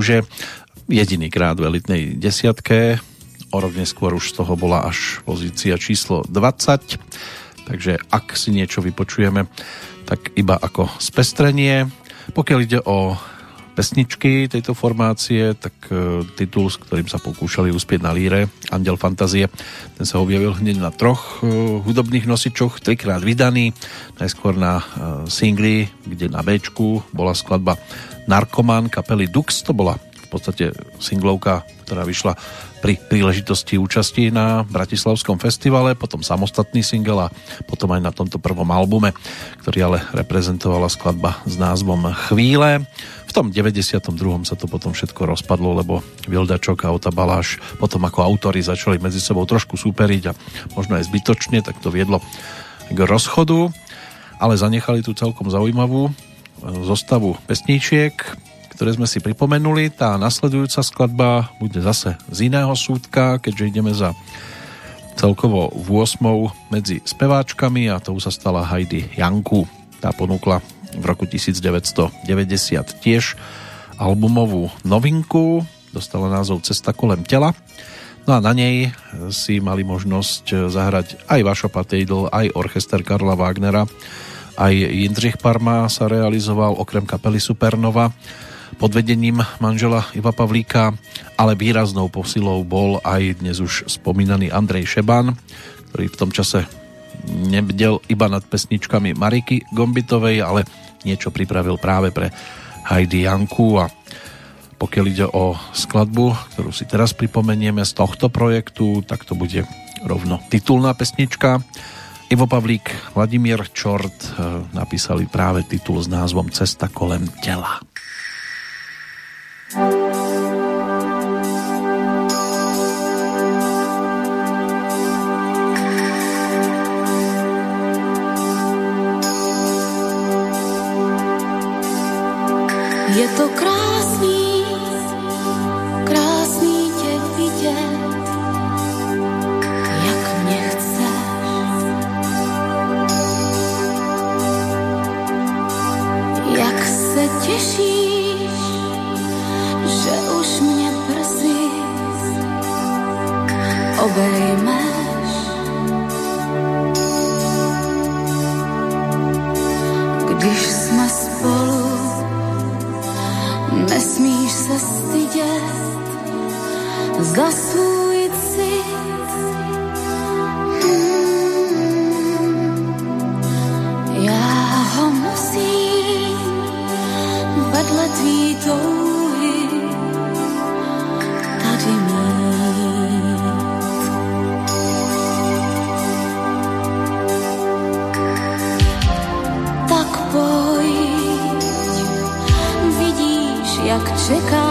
Toľko Nová rúže. Jediný krát v elitnej desiatke. O rok neskôr už z toho bola až pozícia číslo 20. Takže ak si niečo vypočujeme, tak iba ako spestrenie. Pokiaľ ide o pesničky tejto formácie, tak e, titul, s ktorým sa pokúšali uspieť na líre, Andel Fantazie, ten sa objavil hneď na troch e, hudobných nosičoch, trikrát vydaný, najskôr na e, singli, kde na B bola skladba Narkoman kapely Dux, to bola v podstate singlovka, ktorá vyšla pri príležitosti účasti na Bratislavskom festivale, potom samostatný single a potom aj na tomto prvom albume, ktorý ale reprezentovala skladba s názvom Chvíle. V tom 92. sa to potom všetko rozpadlo, lebo Vildačok a Ota Baláš potom ako autori začali medzi sebou trošku súperiť a možno aj zbytočne, tak to viedlo k rozchodu, ale zanechali tu celkom zaujímavú zostavu pesníčiek, ktoré sme si pripomenuli. Tá nasledujúca skladba bude zase z iného súdka, keďže ideme za celkovo v 8 medzi speváčkami a to sa stala Heidi Janku. Tá ponúkla v roku 1990 tiež albumovú novinku, dostala názov Cesta kolem tela. No a na nej si mali možnosť zahrať aj Vašo Patejdl, aj orchester Karla Wagnera, aj Jindřich Parma sa realizoval, okrem kapely Supernova pod vedením manžela Iva Pavlíka, ale výraznou posilou bol aj dnes už spomínaný Andrej Šeban, ktorý v tom čase nebdel iba nad pesničkami Mariky Gombitovej, ale niečo pripravil práve pre Heidi Janku a pokiaľ ide o skladbu, ktorú si teraz pripomenieme z tohto projektu, tak to bude rovno titulná pesnička. Ivo Pavlík, Vladimír Čort eh, napísali práve titul s názvom Cesta kolem tela. Je to krásný, obejmeš. Když jsme spolu, nesmíš se stydět za svůj cit. Hmm, Já ho musím vedle tvý touhy jak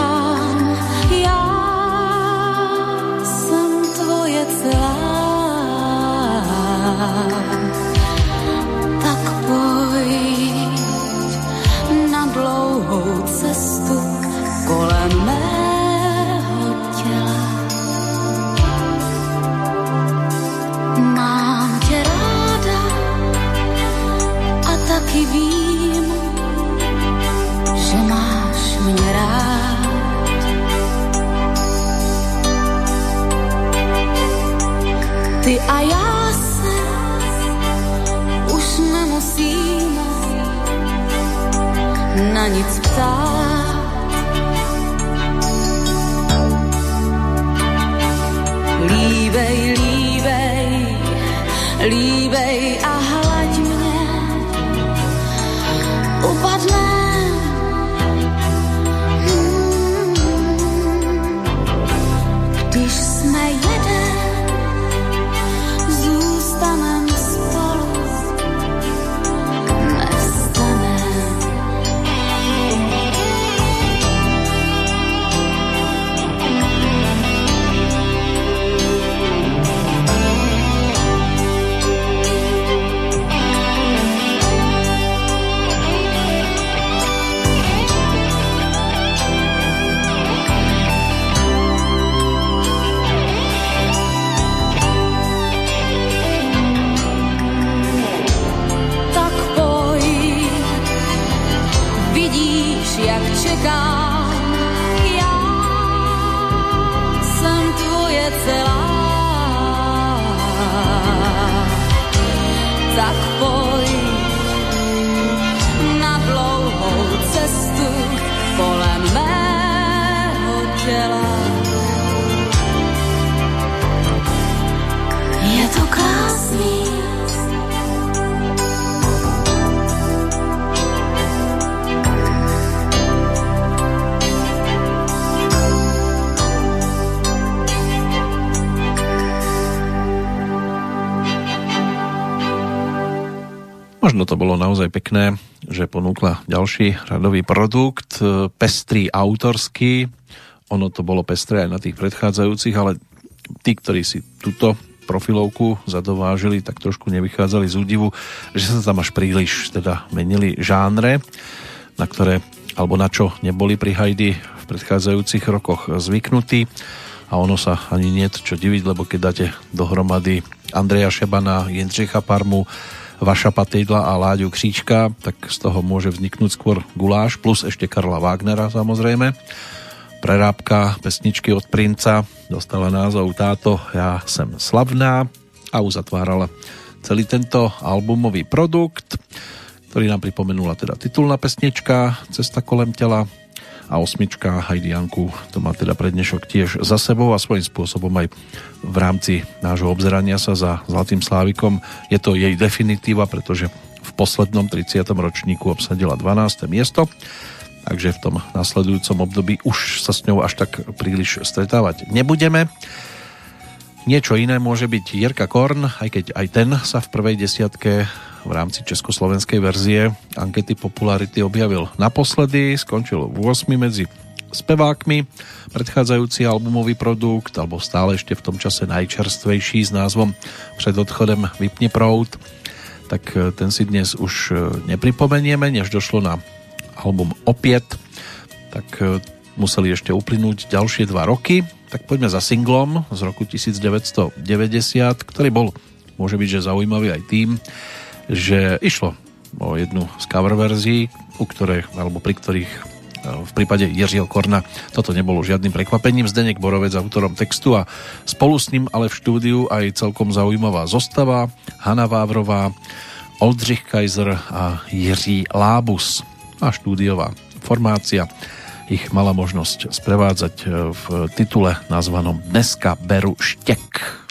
bolo naozaj pekné, že ponúkla ďalší radový produkt, e, pestrý autorský. Ono to bolo pestré aj na tých predchádzajúcich, ale tí, ktorí si túto profilovku zadovážili, tak trošku nevychádzali z údivu, že sa tam až príliš teda menili žánre, na ktoré alebo na čo neboli pri Heidi v predchádzajúcich rokoch zvyknutí a ono sa ani nie čo diviť, lebo keď dáte dohromady Andreja Šebana, Jindřicha Parmu, Vaša Patejdla a Láďu Kříčka, tak z toho môže vzniknúť skôr guláš, plus ešte Karla Wagnera samozrejme. Prerábka pesničky od Princa dostala názov Táto ja sem slavná a uzatvárala celý tento albumový produkt, ktorý nám pripomenula teda titulná pesnička Cesta kolem tela a osmička Heidi Janku to má teda pre tiež za sebou a svojím spôsobom aj v rámci nášho obzerania sa za Zlatým Slávikom je to jej definitíva, pretože v poslednom 30. ročníku obsadila 12. miesto takže v tom nasledujúcom období už sa s ňou až tak príliš stretávať nebudeme. Niečo iné môže byť Jirka Korn, aj keď aj ten sa v prvej desiatke v rámci československej verzie ankety popularity objavil naposledy, skončil v 8 medzi spevákmi. Predchádzajúci albumový produkt, alebo stále ešte v tom čase najčerstvejší s názvom Před odchodem Vypni prout, tak e, ten si dnes už e, nepripomenieme, než došlo na album Opiet, tak e, museli ešte uplynúť ďalšie dva roky. Tak poďme za singlom z roku 1990, ktorý bol, môže byť, že zaujímavý aj tým, že išlo o jednu z cover verzií, u ktorej, alebo pri ktorých e, v prípade Jiřího Korna toto nebolo žiadnym prekvapením. Zdenek Borovec autorom textu a spolu s ním ale v štúdiu aj celkom zaujímavá zostava Hanna Vávrová, Oldřich Kaiser a Jiří Lábus a štúdiová formácia ich mala možnosť sprevádzať e, v titule nazvanom Dneska beru štek.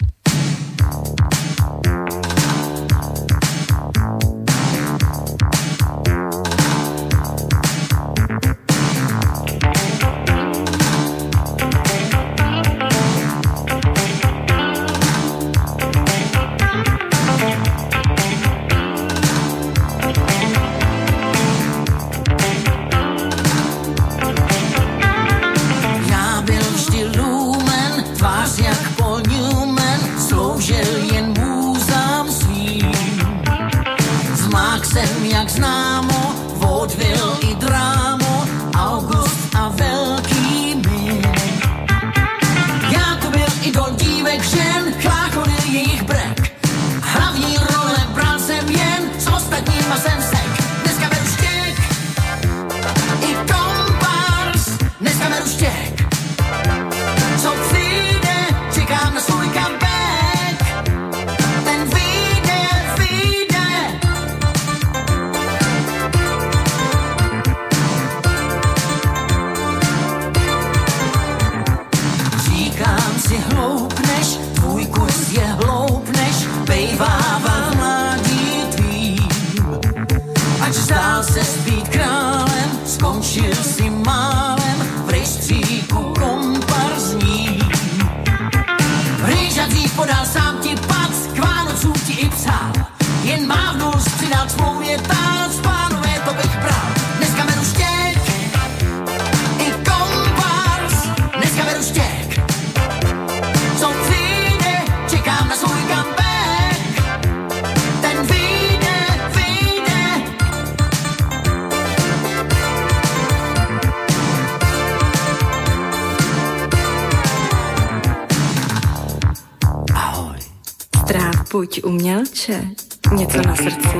Umělče. Něco na srdci?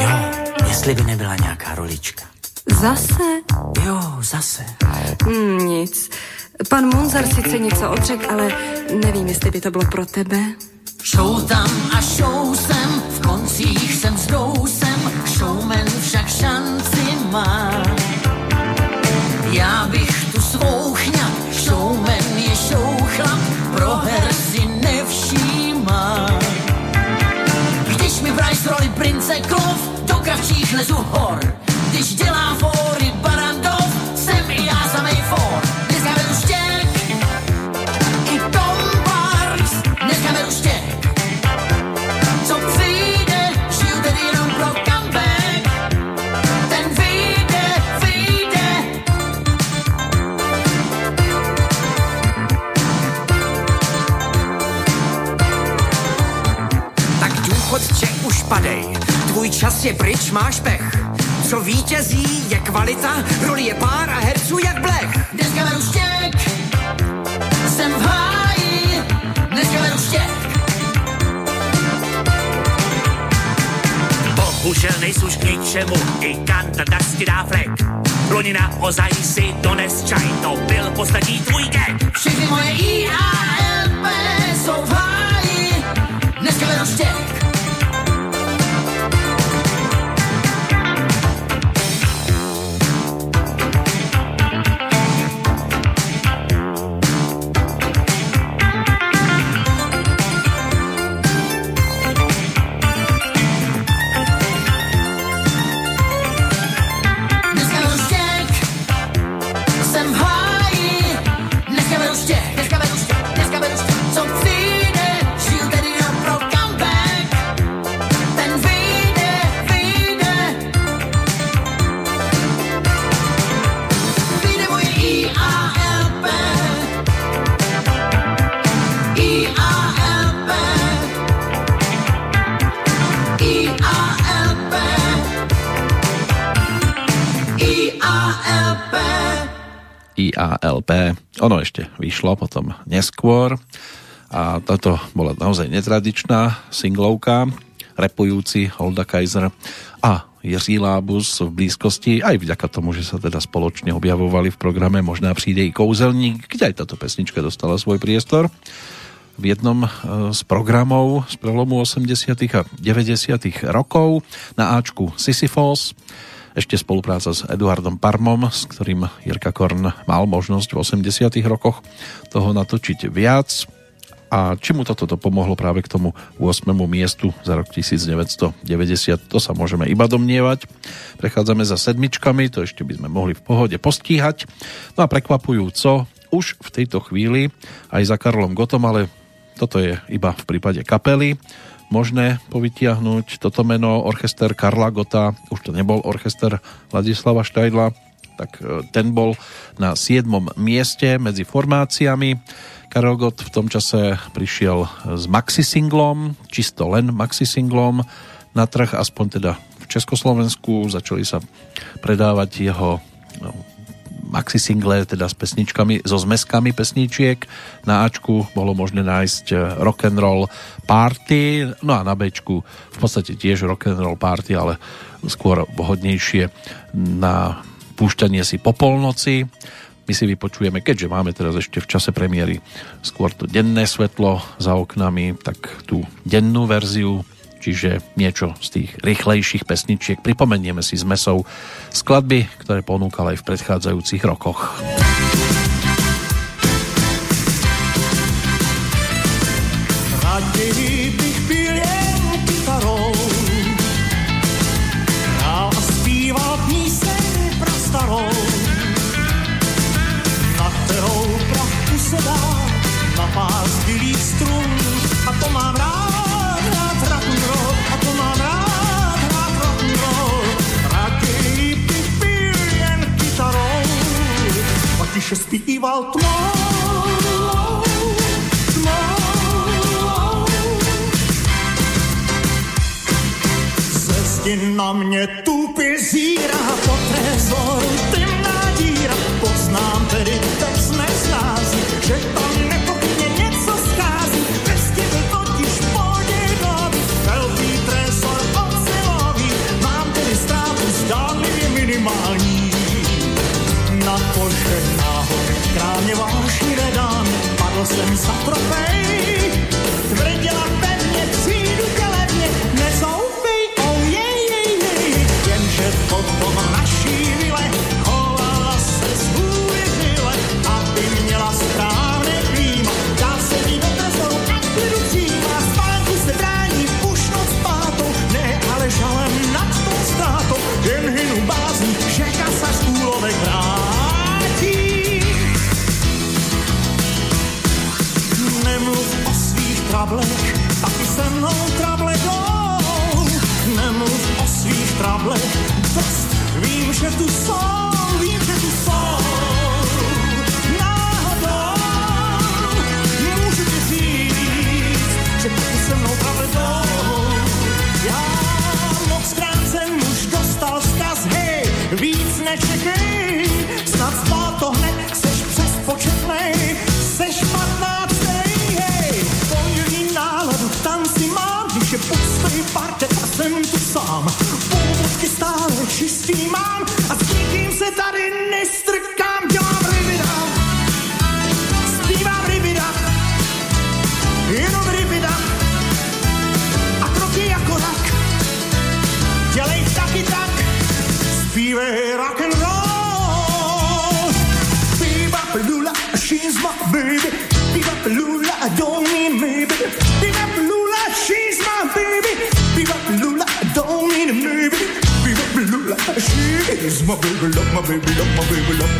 Jo, jestli by nebyla nějaká rolička. Zase? Jo, zase. Hmm, nic. Pan Munzar sice něco odřek, ale nevím, jestli by to bylo pro tebe. Neskôr a táto bola naozaj netradičná singlovka, repujúci Holda Kaiser a Jiří Lábus v blízkosti, aj vďaka tomu, že sa teda spoločne objavovali v programe Možná príde i kouzelník, kde aj táto pesnička dostala svoj priestor v jednom e, z programov z prelomu 80. a 90. rokov na Ačku Sisyphos. Ešte spolupráca s Eduardom Parmom, s ktorým Jirka Korn mal možnosť v 80. rokoch toho natočiť viac. A či mu toto to pomohlo práve k tomu 8. miestu za rok 1990, to sa môžeme iba domnievať. Prechádzame za sedmičkami, to ešte by sme mohli v pohode postíhať. No a prekvapujúco, už v tejto chvíli aj za Karlom Gotom, ale toto je iba v prípade kapely, možné povytiahnuť toto meno orchester Karla Gota, už to nebol orchester Ladislava Štajdla, tak e, ten bol na 7. mieste medzi formáciami. Karel Gott v tom čase prišiel s maxi-singlom, čisto len maxi-singlom na trh, aspoň teda v Československu. Začali sa predávať jeho no, maxi single, teda s pesničkami, so zmeskami pesničiek. Na Ačku bolo možné nájsť eh, rock and roll party, no a na Bčku v podstate tiež rock and roll party, ale skôr vhodnejšie na púšťanie si po polnoci. My si vypočujeme, keďže máme teraz ešte v čase premiéry skôr to denné svetlo za oknami, tak tú dennú verziu čiže niečo z tých rýchlejších pesničiek. Pripomenieme si z mesov skladby, ktoré ponúkal aj v predchádzajúcich rokoch. Raději A tiše zpíval tmou. Tmou. Ze zdi na mě tupě zíra po trezoru temná díra. Poznám tedy text neschází, že tam nepochybně něco schází. Zdi byl totiž podědový, velký trezor ocelový. Mám tedy ztrátu zdánlivě minimální. Králně vášnivé dám, padl jsem za trofej. Tvrdila pevně, trablech, dost vím, že tu jsou, vím, že tu jsou. Náhodou nemůžu ti říct, že se mnou trable jdou. Já moc krát jsem už dostal hej, víc nečekej, snad spát to hned, seš přespočetnej, seš patnáctej, hej, pondělí náladu, mám, když je pustý parket a jsem tu sám, stále čistý mám a s nikým se tady nestrkám, my baby, love my baby, love my baby, love.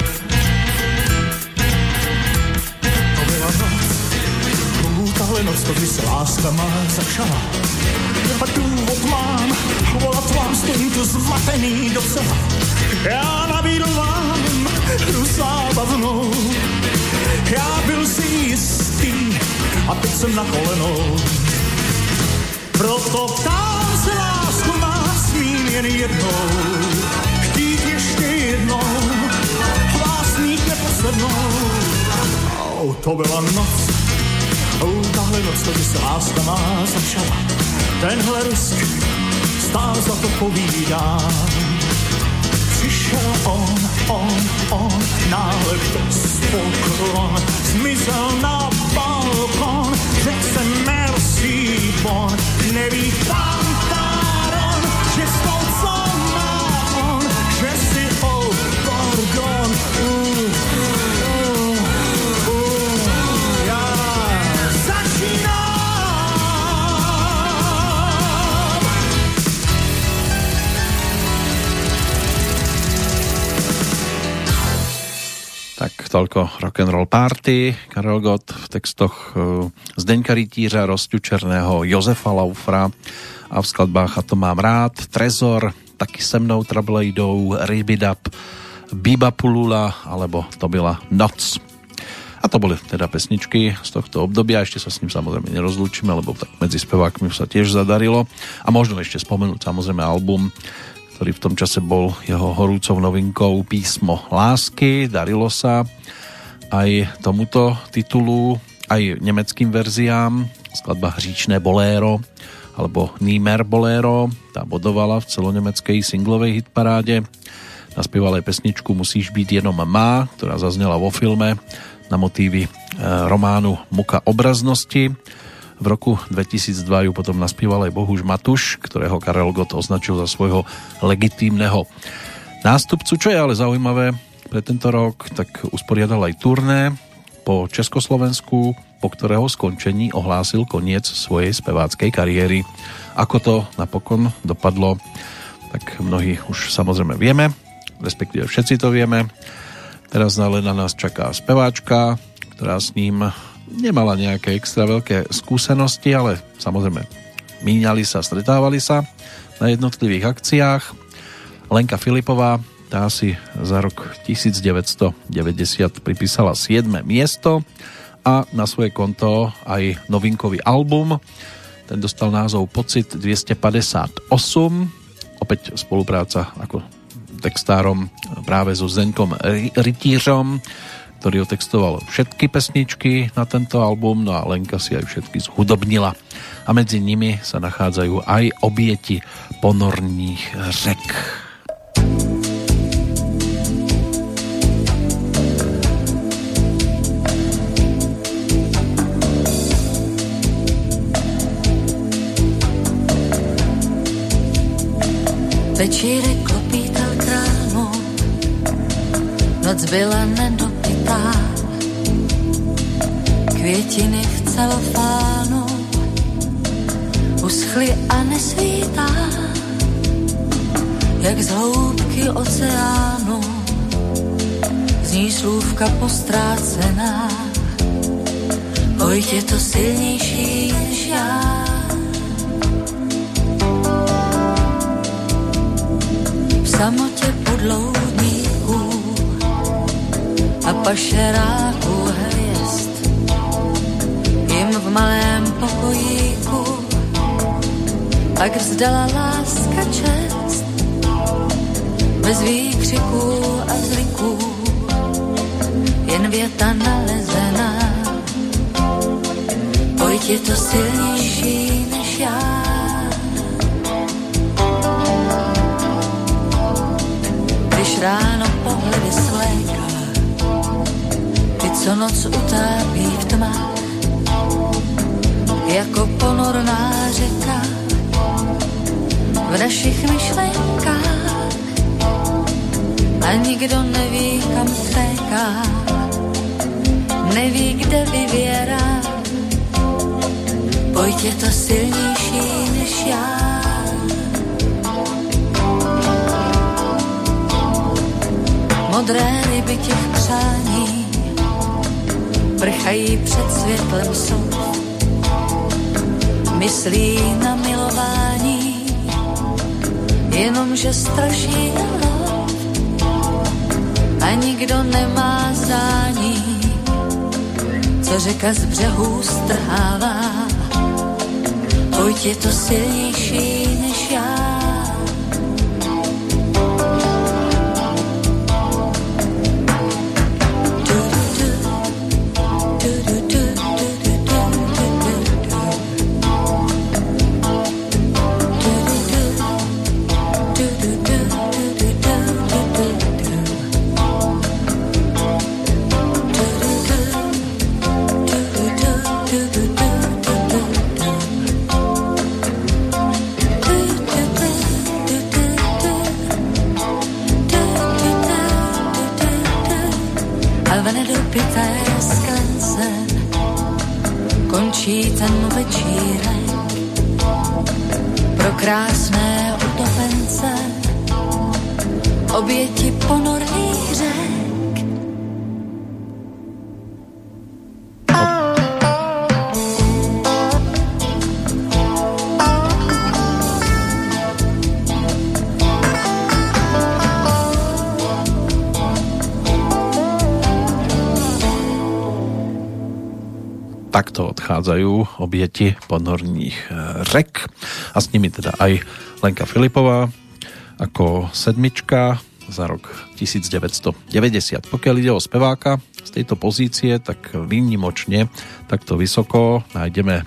Byla noc, tahle noc, to by se láska má začala. A důvod mám, volat vám stojím tu zmatený docela. Já nabídl vám tu zábavnou, já byl si jistý a teď jsem na kolenou. Proto ptám se lásku má smím jen jednou, jednou, vás mít neposednou. Au, to byla noc, Oh, tahle noc, to by se láska má začala. Tenhle rusk stál za to povídám. Přišel on, on, on, náhle bez poklon, zmizel na balkon, řekl jsem merci bon, neví fantáron, že s tou, toľko rock'n'roll party, Karel Gott v textoch eh, Zdeňka Rytířa, Rostu Černého, Jozefa Laufra a v skladbách A to mám rád, Trezor, taky se mnou Trouble jdou, Ribidap, Biba Pulula alebo To byla noc. A to boli teda pesničky z tohto obdobia, ešte sa s ním samozrejme nerozlúčime, lebo tak medzi spevákmi sa tiež zadarilo. A možno ešte spomenúť samozrejme album, ktorý v tom čase bol jeho horúcou novinkou Písmo lásky. Darilo sa aj tomuto titulu, aj nemeckým verziám, skladba Hříčné boléro alebo Nímer boléro, tá bodovala v celonemeckej singlovej hitparáde. Naspieval aj pesničku Musíš být jenom má, ktorá zaznela vo filme na motívy e, románu Muka obraznosti. V roku 2002 ju potom naspieval aj Bohuž Matuš, ktorého Karel Gott označil za svojho legitímneho nástupcu. Čo je ale zaujímavé, pre tento rok tak usporiadal aj turné po Československu, po ktorého skončení ohlásil koniec svojej speváckej kariéry. Ako to napokon dopadlo, tak mnohí už samozrejme vieme, respektíve všetci to vieme. Teraz ale na nás čaká speváčka, ktorá s ním nemala nejaké extra veľké skúsenosti, ale samozrejme míňali sa, stretávali sa na jednotlivých akciách. Lenka Filipová, tá si za rok 1990 pripísala 7. miesto a na svoje konto aj novinkový album. Ten dostal názov Pocit 258. Opäť spolupráca ako textárom práve so Zdenkom Rytířom, ktorý otextoval všetky pesničky na tento album, no a Lenka si aj všetky zhudobnila. A medzi nimi sa nachádzajú aj obieti ponorných řek. Večírek klopítal kránu, noc byla nedobrá nedopitá. Květiny v celofánu uschly a nesvítá, jak z hloubky oceánu zní slůvka postrácená. Oj, je to silnější než já. V samotě podloudníků a pašeráků hvězd jim v malém pokojíku. Pak vzdala láska čest bez výkřiků a zliků jen věta nalezená. Pojď je to silnější než já. Když ráno pohledy sléká Ty, co noc utápí v tmách Jako ponorná řeka V našich myšlenkách. A nikdo neví, kam vtéká Neví, kde vyvěrá. Pojď, je to silnější než já. Modré ryby těch přání Prchají před světlem slov Myslí na milování Jenomže straší A nikdo nemá zdání Co řeka z břehů strhává Pojď, je to silnější než já odchádzajú obieti ponorných e, řek a s nimi teda aj Lenka Filipová ako sedmička za rok 1990. Pokiaľ ide o speváka z tejto pozície, tak výnimočne takto vysoko nájdeme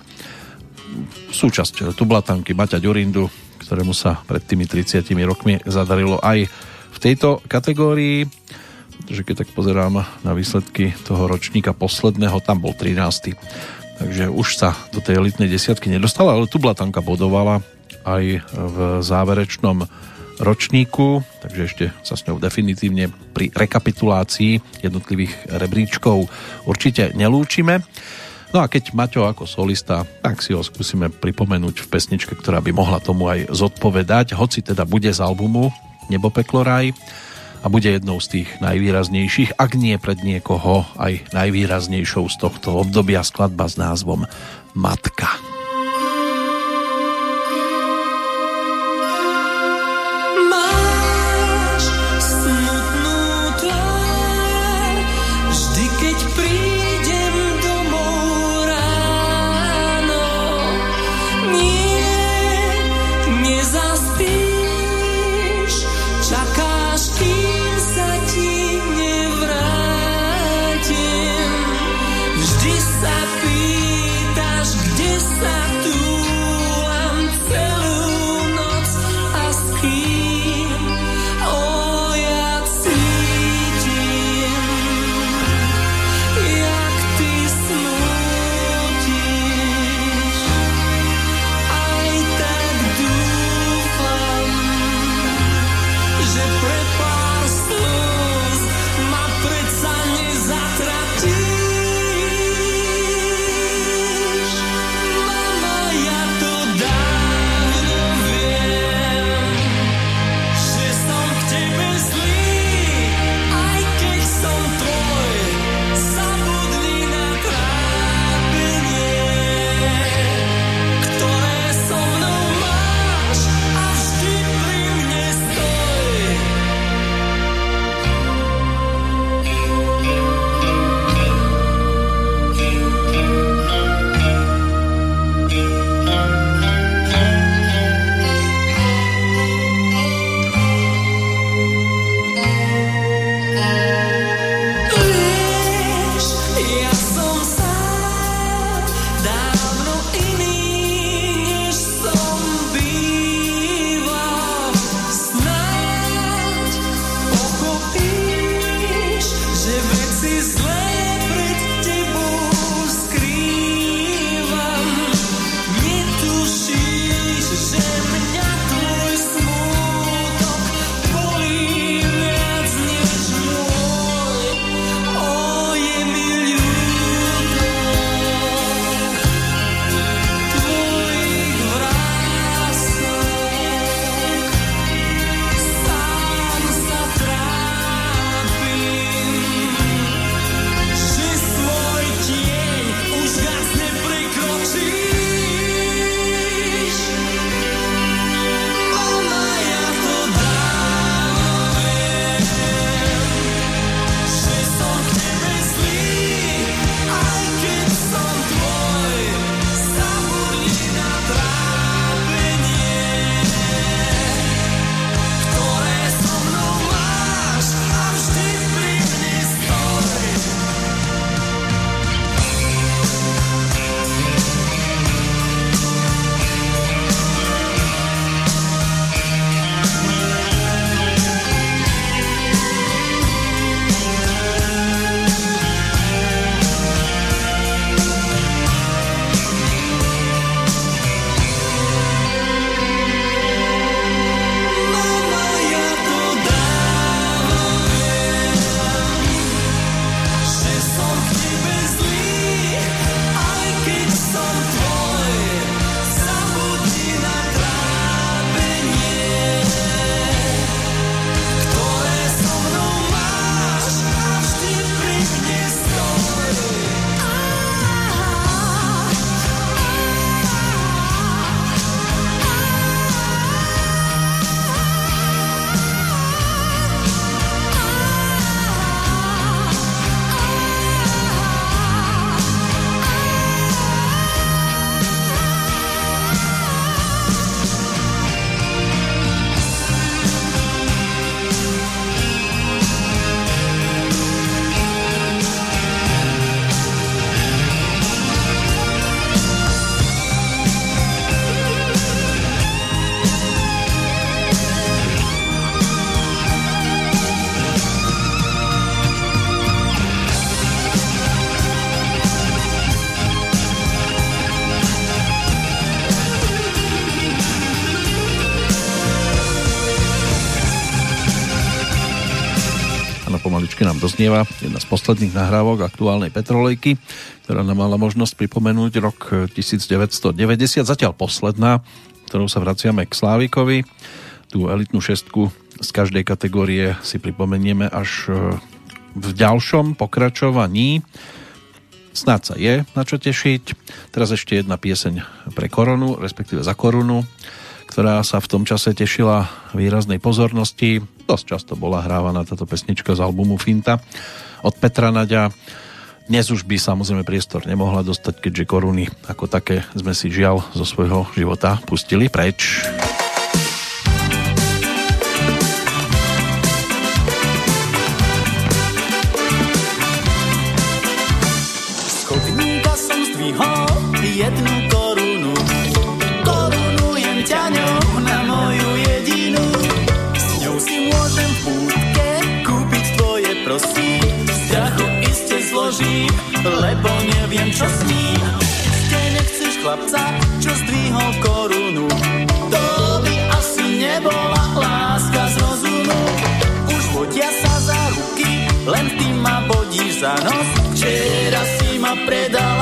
súčasť tublatanky Maťa Ďurindu, ktorému sa pred tými 30 rokmi zadarilo aj v tejto kategórii pretože keď tak pozerám na výsledky toho ročníka posledného, tam bol 13. Takže už sa do tej elitnej desiatky nedostala, ale tu Blatanka bodovala aj v záverečnom ročníku, takže ešte sa s ňou definitívne pri rekapitulácii jednotlivých rebríčkov určite nelúčime. No a keď Maťo ako solista, tak si ho skúsime pripomenúť v pesničke, ktorá by mohla tomu aj zodpovedať, hoci teda bude z albumu Nebo peklo raj a bude jednou z tých najvýraznejších, ak nie pred niekoho aj najvýraznejšou z tohto obdobia skladba s názvom Matka. Doznieva jedna z posledných nahrávok aktuálnej Petrolejky, ktorá nám mala možnosť pripomenúť rok 1990, zatiaľ posledná, ktorou sa vraciame k Slávikovi. Tú elitnú šestku z každej kategórie si pripomenieme až e, v ďalšom pokračovaní. Snáď sa je na čo tešiť. Teraz ešte jedna pieseň pre korunu, respektíve za korunu, ktorá sa v tom čase tešila výraznej pozornosti. Dosť často bola hrávaná táto pesnička z albumu Finta od Petra Naďa. Dnes už by samozrejme priestor nemohla dostať, keďže koruny ako také sme si žial zo svojho života pustili preč. jednu čo s ním. Ste nechceš chlapca, čo zdvihol korunu. To by asi nebola láska z rozumu. Už vodia sa za ruky, len ty ma bodíš za nos. Včera si ma predala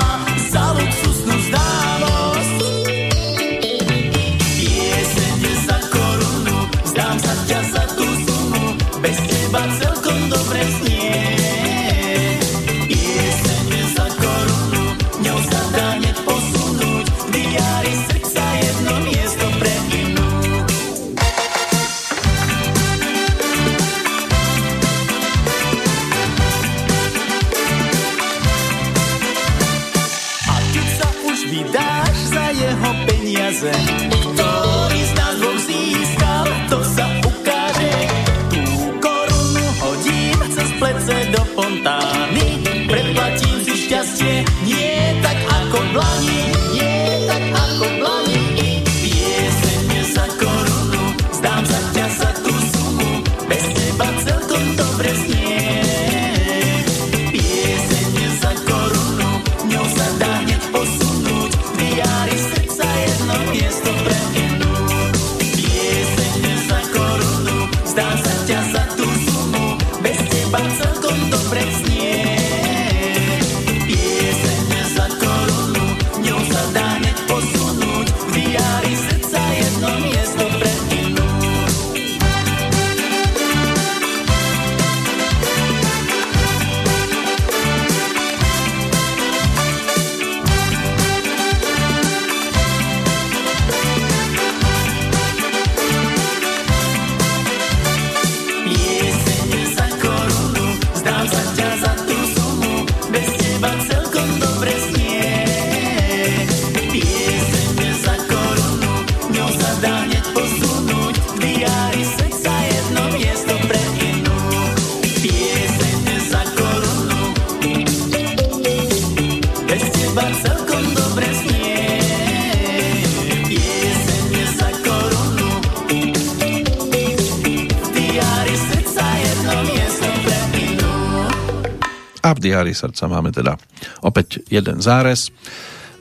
diári srdca máme teda opäť jeden zárez.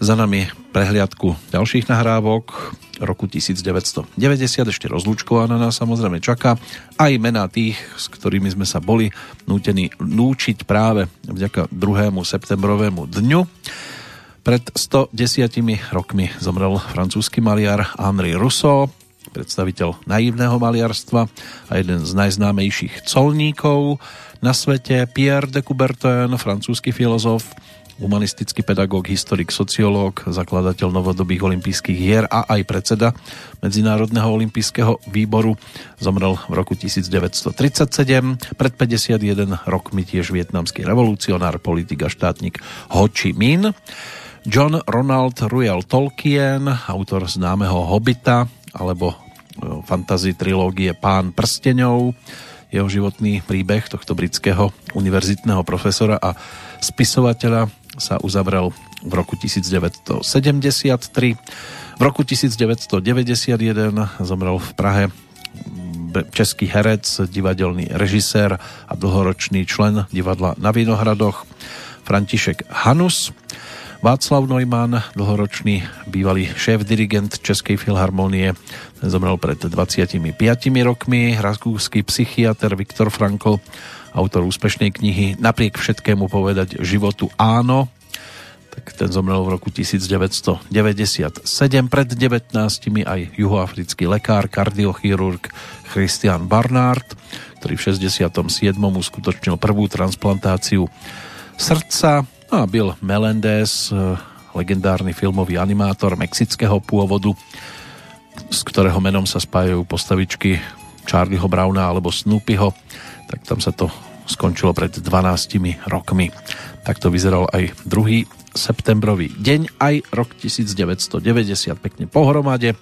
Za nami prehliadku ďalších nahrávok roku 1990. Ešte rozlúčková na nás samozrejme čaká. Aj mená tých, s ktorými sme sa boli nútení lúčiť práve vďaka 2. septembrovému dňu. Pred 110 rokmi zomrel francúzsky maliar Henri Rousseau, predstaviteľ naivného maliarstva a jeden z najznámejších colníkov na svete Pierre de Coubertin, francúzsky filozof, humanistický pedagóg, historik, sociológ, zakladateľ novodobých olympijských hier a aj predseda Medzinárodného olympijského výboru. Zomrel v roku 1937. Pred 51 rokmi tiež vietnamský revolucionár, politik a štátnik Ho Chi Minh. John Ronald Ruel Tolkien, autor známeho Hobita alebo fantasy trilógie Pán prsteňov, jeho životný príbeh tohto britského univerzitného profesora a spisovateľa sa uzavrel v roku 1973. V roku 1991 zomrel v Prahe český herec, divadelný režisér a dlhoročný člen divadla na Vinohradoch František Hanus. Václav Neumann, dlhoročný bývalý šéf-dirigent Českej filharmonie, ten zomrel pred 25 rokmi. Rakúsky psychiatr Viktor Frankl autor úspešnej knihy Napriek všetkému povedať životu áno, tak ten zomrel v roku 1997. Pred 19 aj juhoafrický lekár, kardiochirurg Christian Barnard, ktorý v 67. uskutočnil prvú transplantáciu srdca no a Bill Melendez, legendárny filmový animátor mexického pôvodu, s ktorého menom sa spájajú postavičky Charlieho Browna alebo Snoopyho, tak tam sa to skončilo pred 12 rokmi. Tak to vyzeral aj druhý septembrový deň, aj rok 1990 pekne pohromade.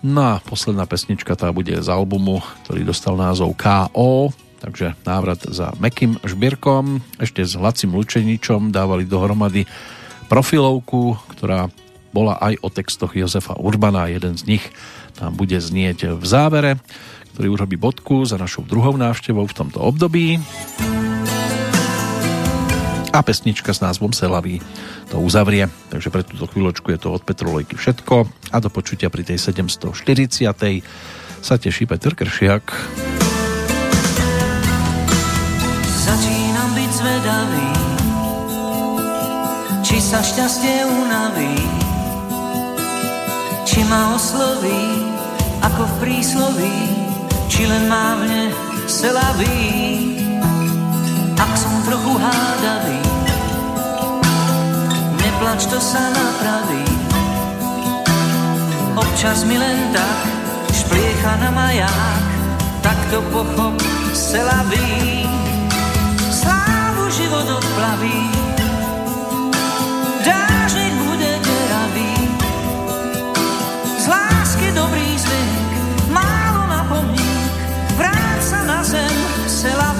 No a posledná pesnička tá bude z albumu, ktorý dostal názov K.O., takže návrat za Mekým Žbírkom, ešte s Hlacím Lučeničom dávali dohromady profilovku, ktorá bola aj o textoch Jozefa Urbana. Jeden z nich tam bude znieť v závere, ktorý urobí bodku za našou druhou návštevou v tomto období. A pesnička s názvom Selaví to uzavrie. Takže pre túto chvíľočku je to od Petrolejky všetko a do počutia pri tej 740. sa teší Petr Kršiak. Začínam byť zvedavý či sa šťastie unaví, či ma osloví, ako v prísloví, či len mávne se laví. Ak som trochu hádavý, neplač, to sa napraví. Občas mi len tak špliecha na maják, tak to pochop se laví. Slávu život odplaví, dobrý zvyk, málo napomník, vráca na zem se.